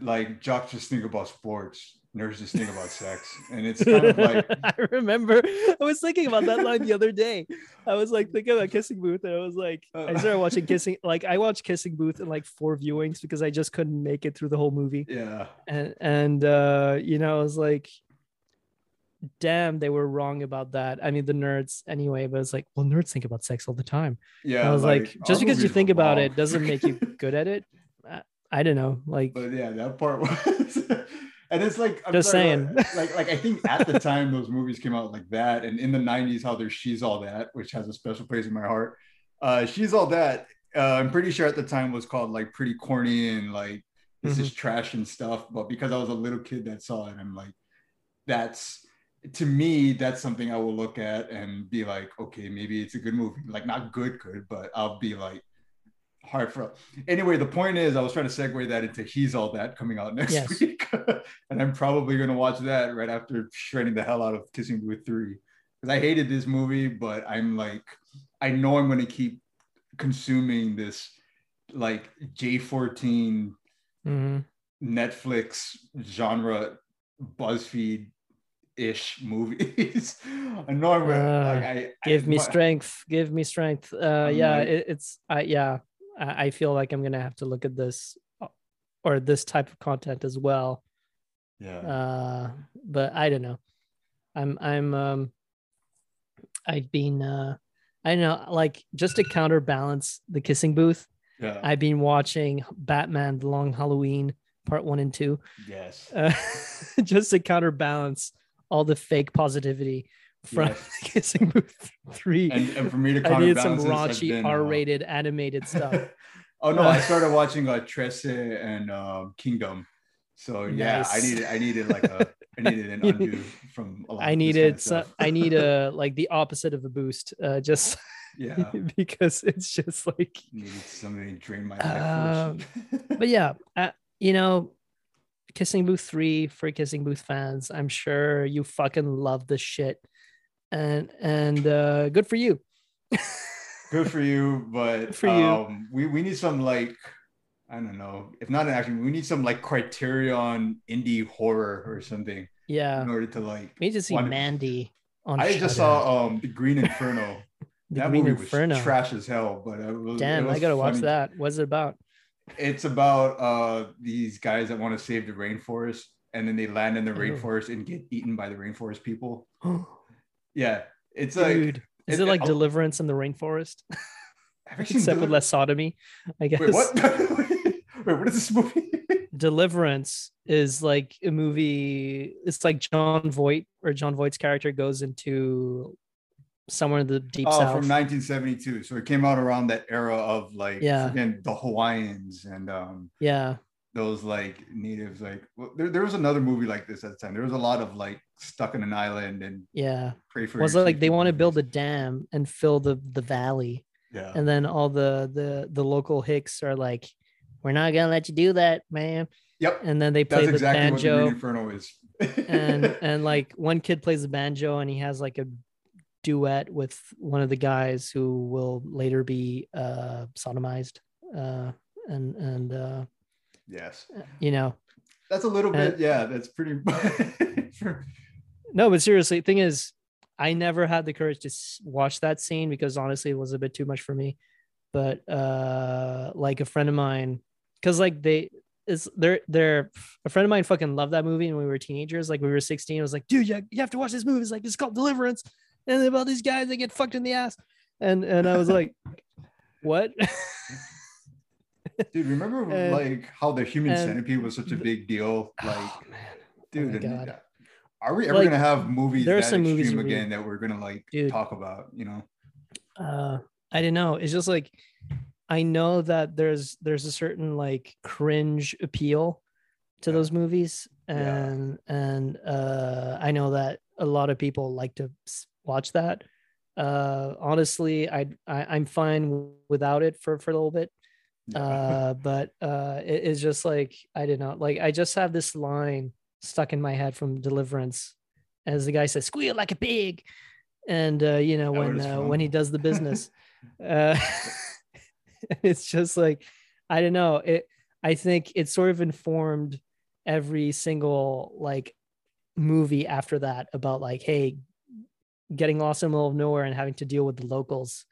Speaker 3: like jocks just think about sports nerds just think about sex and it's kind of like
Speaker 2: I remember I was thinking about that line the other day. I was like thinking about Kissing Booth, and I was like, I
Speaker 3: Uh.
Speaker 2: started watching Kissing. Like I watched Kissing Booth in like four viewings because I just couldn't make it through the whole movie.
Speaker 3: yeah
Speaker 2: And and uh, you know, I was like, damn, they were wrong about that. I mean, the nerds anyway, but it's like, well, nerds think about sex all the time.
Speaker 3: Yeah,
Speaker 2: I was like,
Speaker 3: our
Speaker 2: just because you think about it doesn't make you good at it. I, I don't know. Like,
Speaker 3: but yeah, that part was, and it's like I'm
Speaker 2: Just saying.
Speaker 3: like, like like I think at the time those movies came out like that, and in the '90s, how there's "She's All That," which has a special place in my heart. Uh, "She's All That," uh, I'm pretty sure at the time was called like pretty corny and like this
Speaker 2: Mm-hmm.
Speaker 3: is trash and stuff. But because I was a little kid that saw it, I'm like, that's to me, that's something I will look at and be like, okay, maybe it's a good movie. Like not good, good, but I'll be like hard for. Anyway, the point is, I was trying to segue that into He's All That coming out next
Speaker 2: Yes.
Speaker 3: week, and I'm probably gonna watch that right after shredding the hell out of Kissing Booth Three because I hated this movie, but I'm like, I know I'm gonna keep consuming this like J14
Speaker 2: mhm.
Speaker 3: Netflix genre BuzzFeed ish movies. I know
Speaker 2: Uh,
Speaker 3: like I
Speaker 2: give
Speaker 3: I,
Speaker 2: me
Speaker 3: my-
Speaker 2: strength. Give me strength. Uh,
Speaker 3: I'm
Speaker 2: yeah,
Speaker 3: like-
Speaker 2: it, it's, I, yeah, I, feel like I'm gonna have to look at this or this type of content as well.
Speaker 3: Yeah.
Speaker 2: uh but i don't know i'm i'm um i've been uh i don't know like just to counterbalance the kissing booth
Speaker 3: yeah.
Speaker 2: i've been watching batman the long halloween part one and two
Speaker 3: yes.
Speaker 2: uh, just to counterbalance all the fake positivity from
Speaker 3: Yes.
Speaker 2: kissing booth three
Speaker 3: And, and for me to
Speaker 2: i needed some raunchy
Speaker 3: been, uh,
Speaker 2: r-rated animated stuff
Speaker 3: oh no, I started watching uh Trese and um Kingdom. So yeah, I needed I needed like a I needed an undo from a lot
Speaker 2: i needed
Speaker 3: kind of
Speaker 2: so, i need a like the opposite of a boost uh just
Speaker 3: yeah.
Speaker 2: because it's just like
Speaker 3: Needed somebody to drain my life first.
Speaker 2: but yeah, uh, you know, Kissing Booth 3 for Kissing Booth fans, I'm sure you fucking love this shit. And and uh good for you.
Speaker 3: good for you but
Speaker 2: Good for you.
Speaker 3: um we we need some like i don't know if not an action we need some like criterion indie horror or something
Speaker 2: Yeah.
Speaker 3: in order to like
Speaker 2: We need to see Mandy on
Speaker 3: i just saw um the green inferno
Speaker 2: the
Speaker 3: that
Speaker 2: Green
Speaker 3: movie
Speaker 2: Inferno.
Speaker 3: was trash as hell but it was, it
Speaker 2: Damn, I
Speaker 3: was
Speaker 2: gotta watch that. What's it about?
Speaker 3: it's about uh these guys that want to save the rainforest and then they land in the
Speaker 2: Oh.
Speaker 3: rainforest and get eaten by the rainforest people yeah it's like
Speaker 2: Dude, is
Speaker 3: it-
Speaker 2: it like
Speaker 3: I'll-
Speaker 2: Deliverance in the rainforest?
Speaker 3: have you seen
Speaker 2: Except with less sodomy, I guess.
Speaker 3: wait what wait what is this movie
Speaker 2: Deliverance is like a movie. It's like Jon Voight or Jon Voight's character goes into somewhere in the deep
Speaker 3: Oh,
Speaker 2: south.
Speaker 3: from 1972. So it came out around that era of like
Speaker 2: Yeah.
Speaker 3: freaking the Hawaiians and um
Speaker 2: yeah,
Speaker 3: those like natives. Like well, there, there was another movie like this at the time. There was a lot of like stuck in an island and
Speaker 2: yeah.
Speaker 3: pray for.
Speaker 2: Was it like they want to build a dam and fill the the valley,
Speaker 3: yeah.
Speaker 2: and then all the the the local hicks are like, "We're not gonna let you do that, man."
Speaker 3: Yep.
Speaker 2: And then they play
Speaker 3: That's
Speaker 2: the
Speaker 3: exactly what the
Speaker 2: banjo,
Speaker 3: Inferno is.
Speaker 2: and and like one kid plays the banjo, and he has like a duet with one of the guys who will later be uh sodomized, uh, and and uh,
Speaker 3: yes,
Speaker 2: you know,
Speaker 3: that's a little bit.
Speaker 2: And-
Speaker 3: yeah, that's pretty.
Speaker 2: No, but seriously, thing is, I never had the courage to watch that scene because honestly, it was a bit too much for me. But uh, like a friend of mine, because like they is they're they're a friend of mine fucking loved that movie when we were teenagers. Like we were 16. I was like, dude, you, you have to watch this movie. It's like it's called Deliverance, and about these guys that get fucked in the ass. And and I was like, what?
Speaker 3: Dude, remember
Speaker 2: And-
Speaker 3: like how the human
Speaker 2: and
Speaker 3: centipede was such a big deal? Like,
Speaker 2: oh man,
Speaker 3: dude,
Speaker 2: God.
Speaker 3: Are we ever
Speaker 2: Like,
Speaker 3: gonna have movies
Speaker 2: there are
Speaker 3: that
Speaker 2: some movies that we-
Speaker 3: again that we're gonna like
Speaker 2: Dude.
Speaker 3: talk about? You know?
Speaker 2: uh i don't know it's just like i know that there's there's a certain like cringe appeal to
Speaker 3: Yeah.
Speaker 2: those movies
Speaker 3: Yeah.
Speaker 2: and and uh i know that a lot of people like to watch that uh honestly I, I i'm fine without it for for a little bit
Speaker 3: Yeah.
Speaker 2: uh but uh it, it's just like i don't know like i just have this line stuck in my head from deliverance as the guy says squeal like a pig. And uh you know when uh, when he does the business uh it's just like i don't know. It i think it sort of informed every single like movie after that about like hey getting lost in the middle of nowhere and having to deal with the locals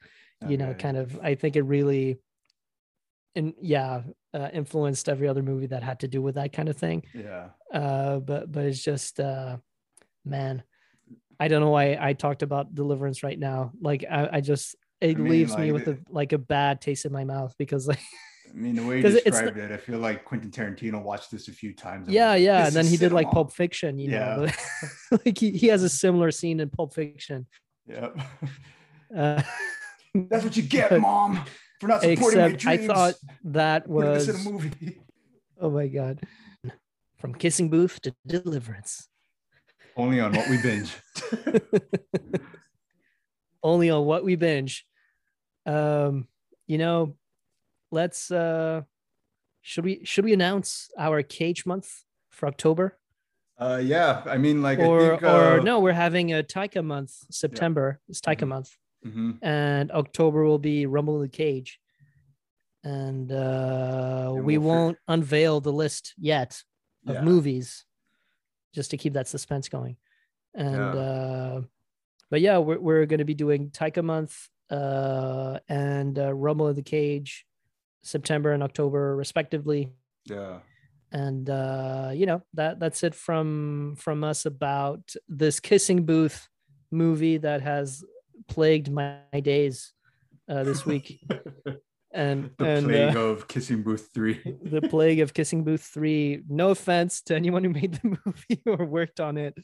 Speaker 2: you know kind of i think it really and yeah uh, influenced every other movie that had to do with that kind of thing
Speaker 3: yeah.
Speaker 2: uh but but it's just uh man I don't know why I talked about Deliverance right now. Like I, I just it
Speaker 3: I mean,
Speaker 2: leaves me
Speaker 3: like,
Speaker 2: with a like a bad taste in my mouth because like
Speaker 3: I mean, the way you described it, I feel like Quentin Tarantino watched this a few times.
Speaker 2: yeah,
Speaker 3: was
Speaker 2: yeah. And then he did like. Pulp Fiction, you
Speaker 3: Yeah.
Speaker 2: know. like he, he has a similar scene in Pulp Fiction.
Speaker 3: Yep.
Speaker 2: Uh,
Speaker 3: That's what you get, mom, for not supporting my
Speaker 2: except I thought that was
Speaker 3: in a movie.
Speaker 2: oh my god. From kissing booth to deliverance.
Speaker 3: Only on what we binge.
Speaker 2: only on what we binge. Um, you know, let's uh should we should we announce our cage month for October?
Speaker 3: Uh, yeah, I mean, like,
Speaker 2: or
Speaker 3: I think,
Speaker 2: or
Speaker 3: uh,
Speaker 2: no, we're having a Taika month. September is Taika
Speaker 3: Mhm.
Speaker 2: month,
Speaker 3: mhm.
Speaker 2: and October will be Rumble in the Cage. And uh
Speaker 3: And
Speaker 2: we
Speaker 3: we'll fi-
Speaker 2: won't unveil the list yet of
Speaker 3: Yeah.
Speaker 2: movies just to keep that suspense going. And
Speaker 3: Yeah.
Speaker 2: uh but yeah, we're we're gonna be doing Taika month uh and uh, Rumble in the Cage September and October respectively.
Speaker 3: Yeah.
Speaker 2: And uh, you know, that that's it from from us about this kissing booth movie that has plagued my days uh this week. And
Speaker 3: the
Speaker 2: and
Speaker 3: plague
Speaker 2: uh,
Speaker 3: of Kissing Booth 3.
Speaker 2: the plague of kissing booth 3 no offense to anyone who made the movie or worked on it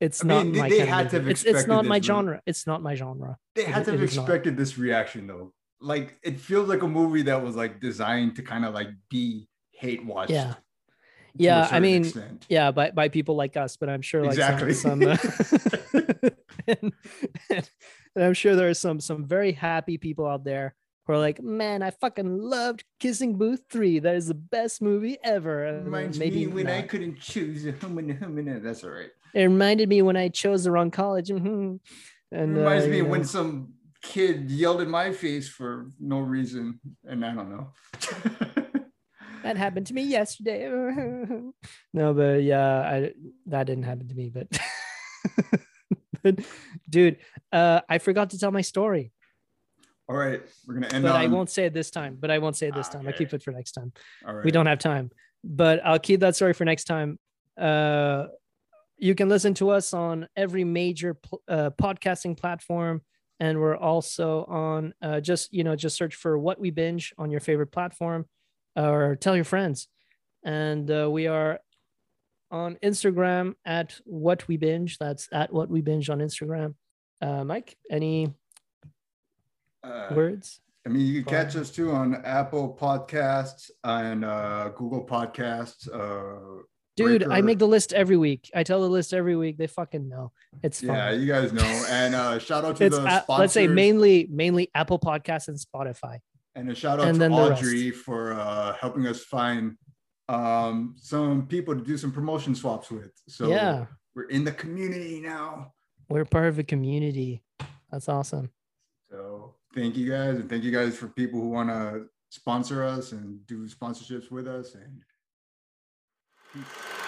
Speaker 2: it's
Speaker 3: I
Speaker 2: not
Speaker 3: mean,
Speaker 2: my
Speaker 3: they had to
Speaker 2: movie.
Speaker 3: have
Speaker 2: it's, it's not my
Speaker 3: right?
Speaker 2: genre it's not my genre
Speaker 3: They
Speaker 2: It-
Speaker 3: had to
Speaker 2: it
Speaker 3: have expected this reaction, though. Like, it feels like a movie that was like designed to kind of like be hate watched.
Speaker 2: Yeah. Yeah, I mean,
Speaker 3: extent.
Speaker 2: yeah by, by people like us but i'm sure like
Speaker 3: Exactly.
Speaker 2: some, some uh, and, and i'm sure there are some some very happy people out there who are like man i fucking loved kissing booth 3 that is the best movie ever And
Speaker 3: Reminds
Speaker 2: maybe
Speaker 3: me when I couldn't choose a humana humana. That's all right.
Speaker 2: it reminded me when i chose the wrong college mhm. and
Speaker 3: reminds
Speaker 2: uh,
Speaker 3: me of when some kid yelled in my face for no reason, and I don't know.
Speaker 2: that happened to me yesterday. no, but yeah, I that didn't happen to me. But, dude, uh, I forgot to tell my story,
Speaker 3: all right, we're gonna end
Speaker 2: but
Speaker 3: on.
Speaker 2: I won't say it this time. But I won't say it this time. I'll keep it for next time.
Speaker 3: All right.
Speaker 2: We don't have time, but I'll keep that story for next time. Uh, you can listen to us on every major pl- uh, podcasting platform and we're also on uh, just you know just search for what we binge on your favorite platform or tell your friends and uh, we are on instagram at what we binge. That's at what we binge on instagram. Uh, mike any
Speaker 3: Uh,
Speaker 2: words?
Speaker 3: I mean, you can catch us too on Apple Podcasts and uh, Google Podcasts. Uh,
Speaker 2: dude i make the list every week. I tell the list every week. They fucking know. It's fine.
Speaker 3: yeah, you guys know. And uh, shout out to
Speaker 2: it's
Speaker 3: the
Speaker 2: a-
Speaker 3: sponsors.
Speaker 2: let's say mainly mainly apple podcasts and spotify.
Speaker 3: And a shout out
Speaker 2: and
Speaker 3: to
Speaker 2: then the rest.
Speaker 3: Audrey for uh, helping us find um, some people to do some promotion swaps with. So
Speaker 2: yeah
Speaker 3: we're in the community now.
Speaker 2: we're part of a community that's awesome
Speaker 3: So thank you guys, and thank you guys for people who want to sponsor us and do sponsorships with us. And peace.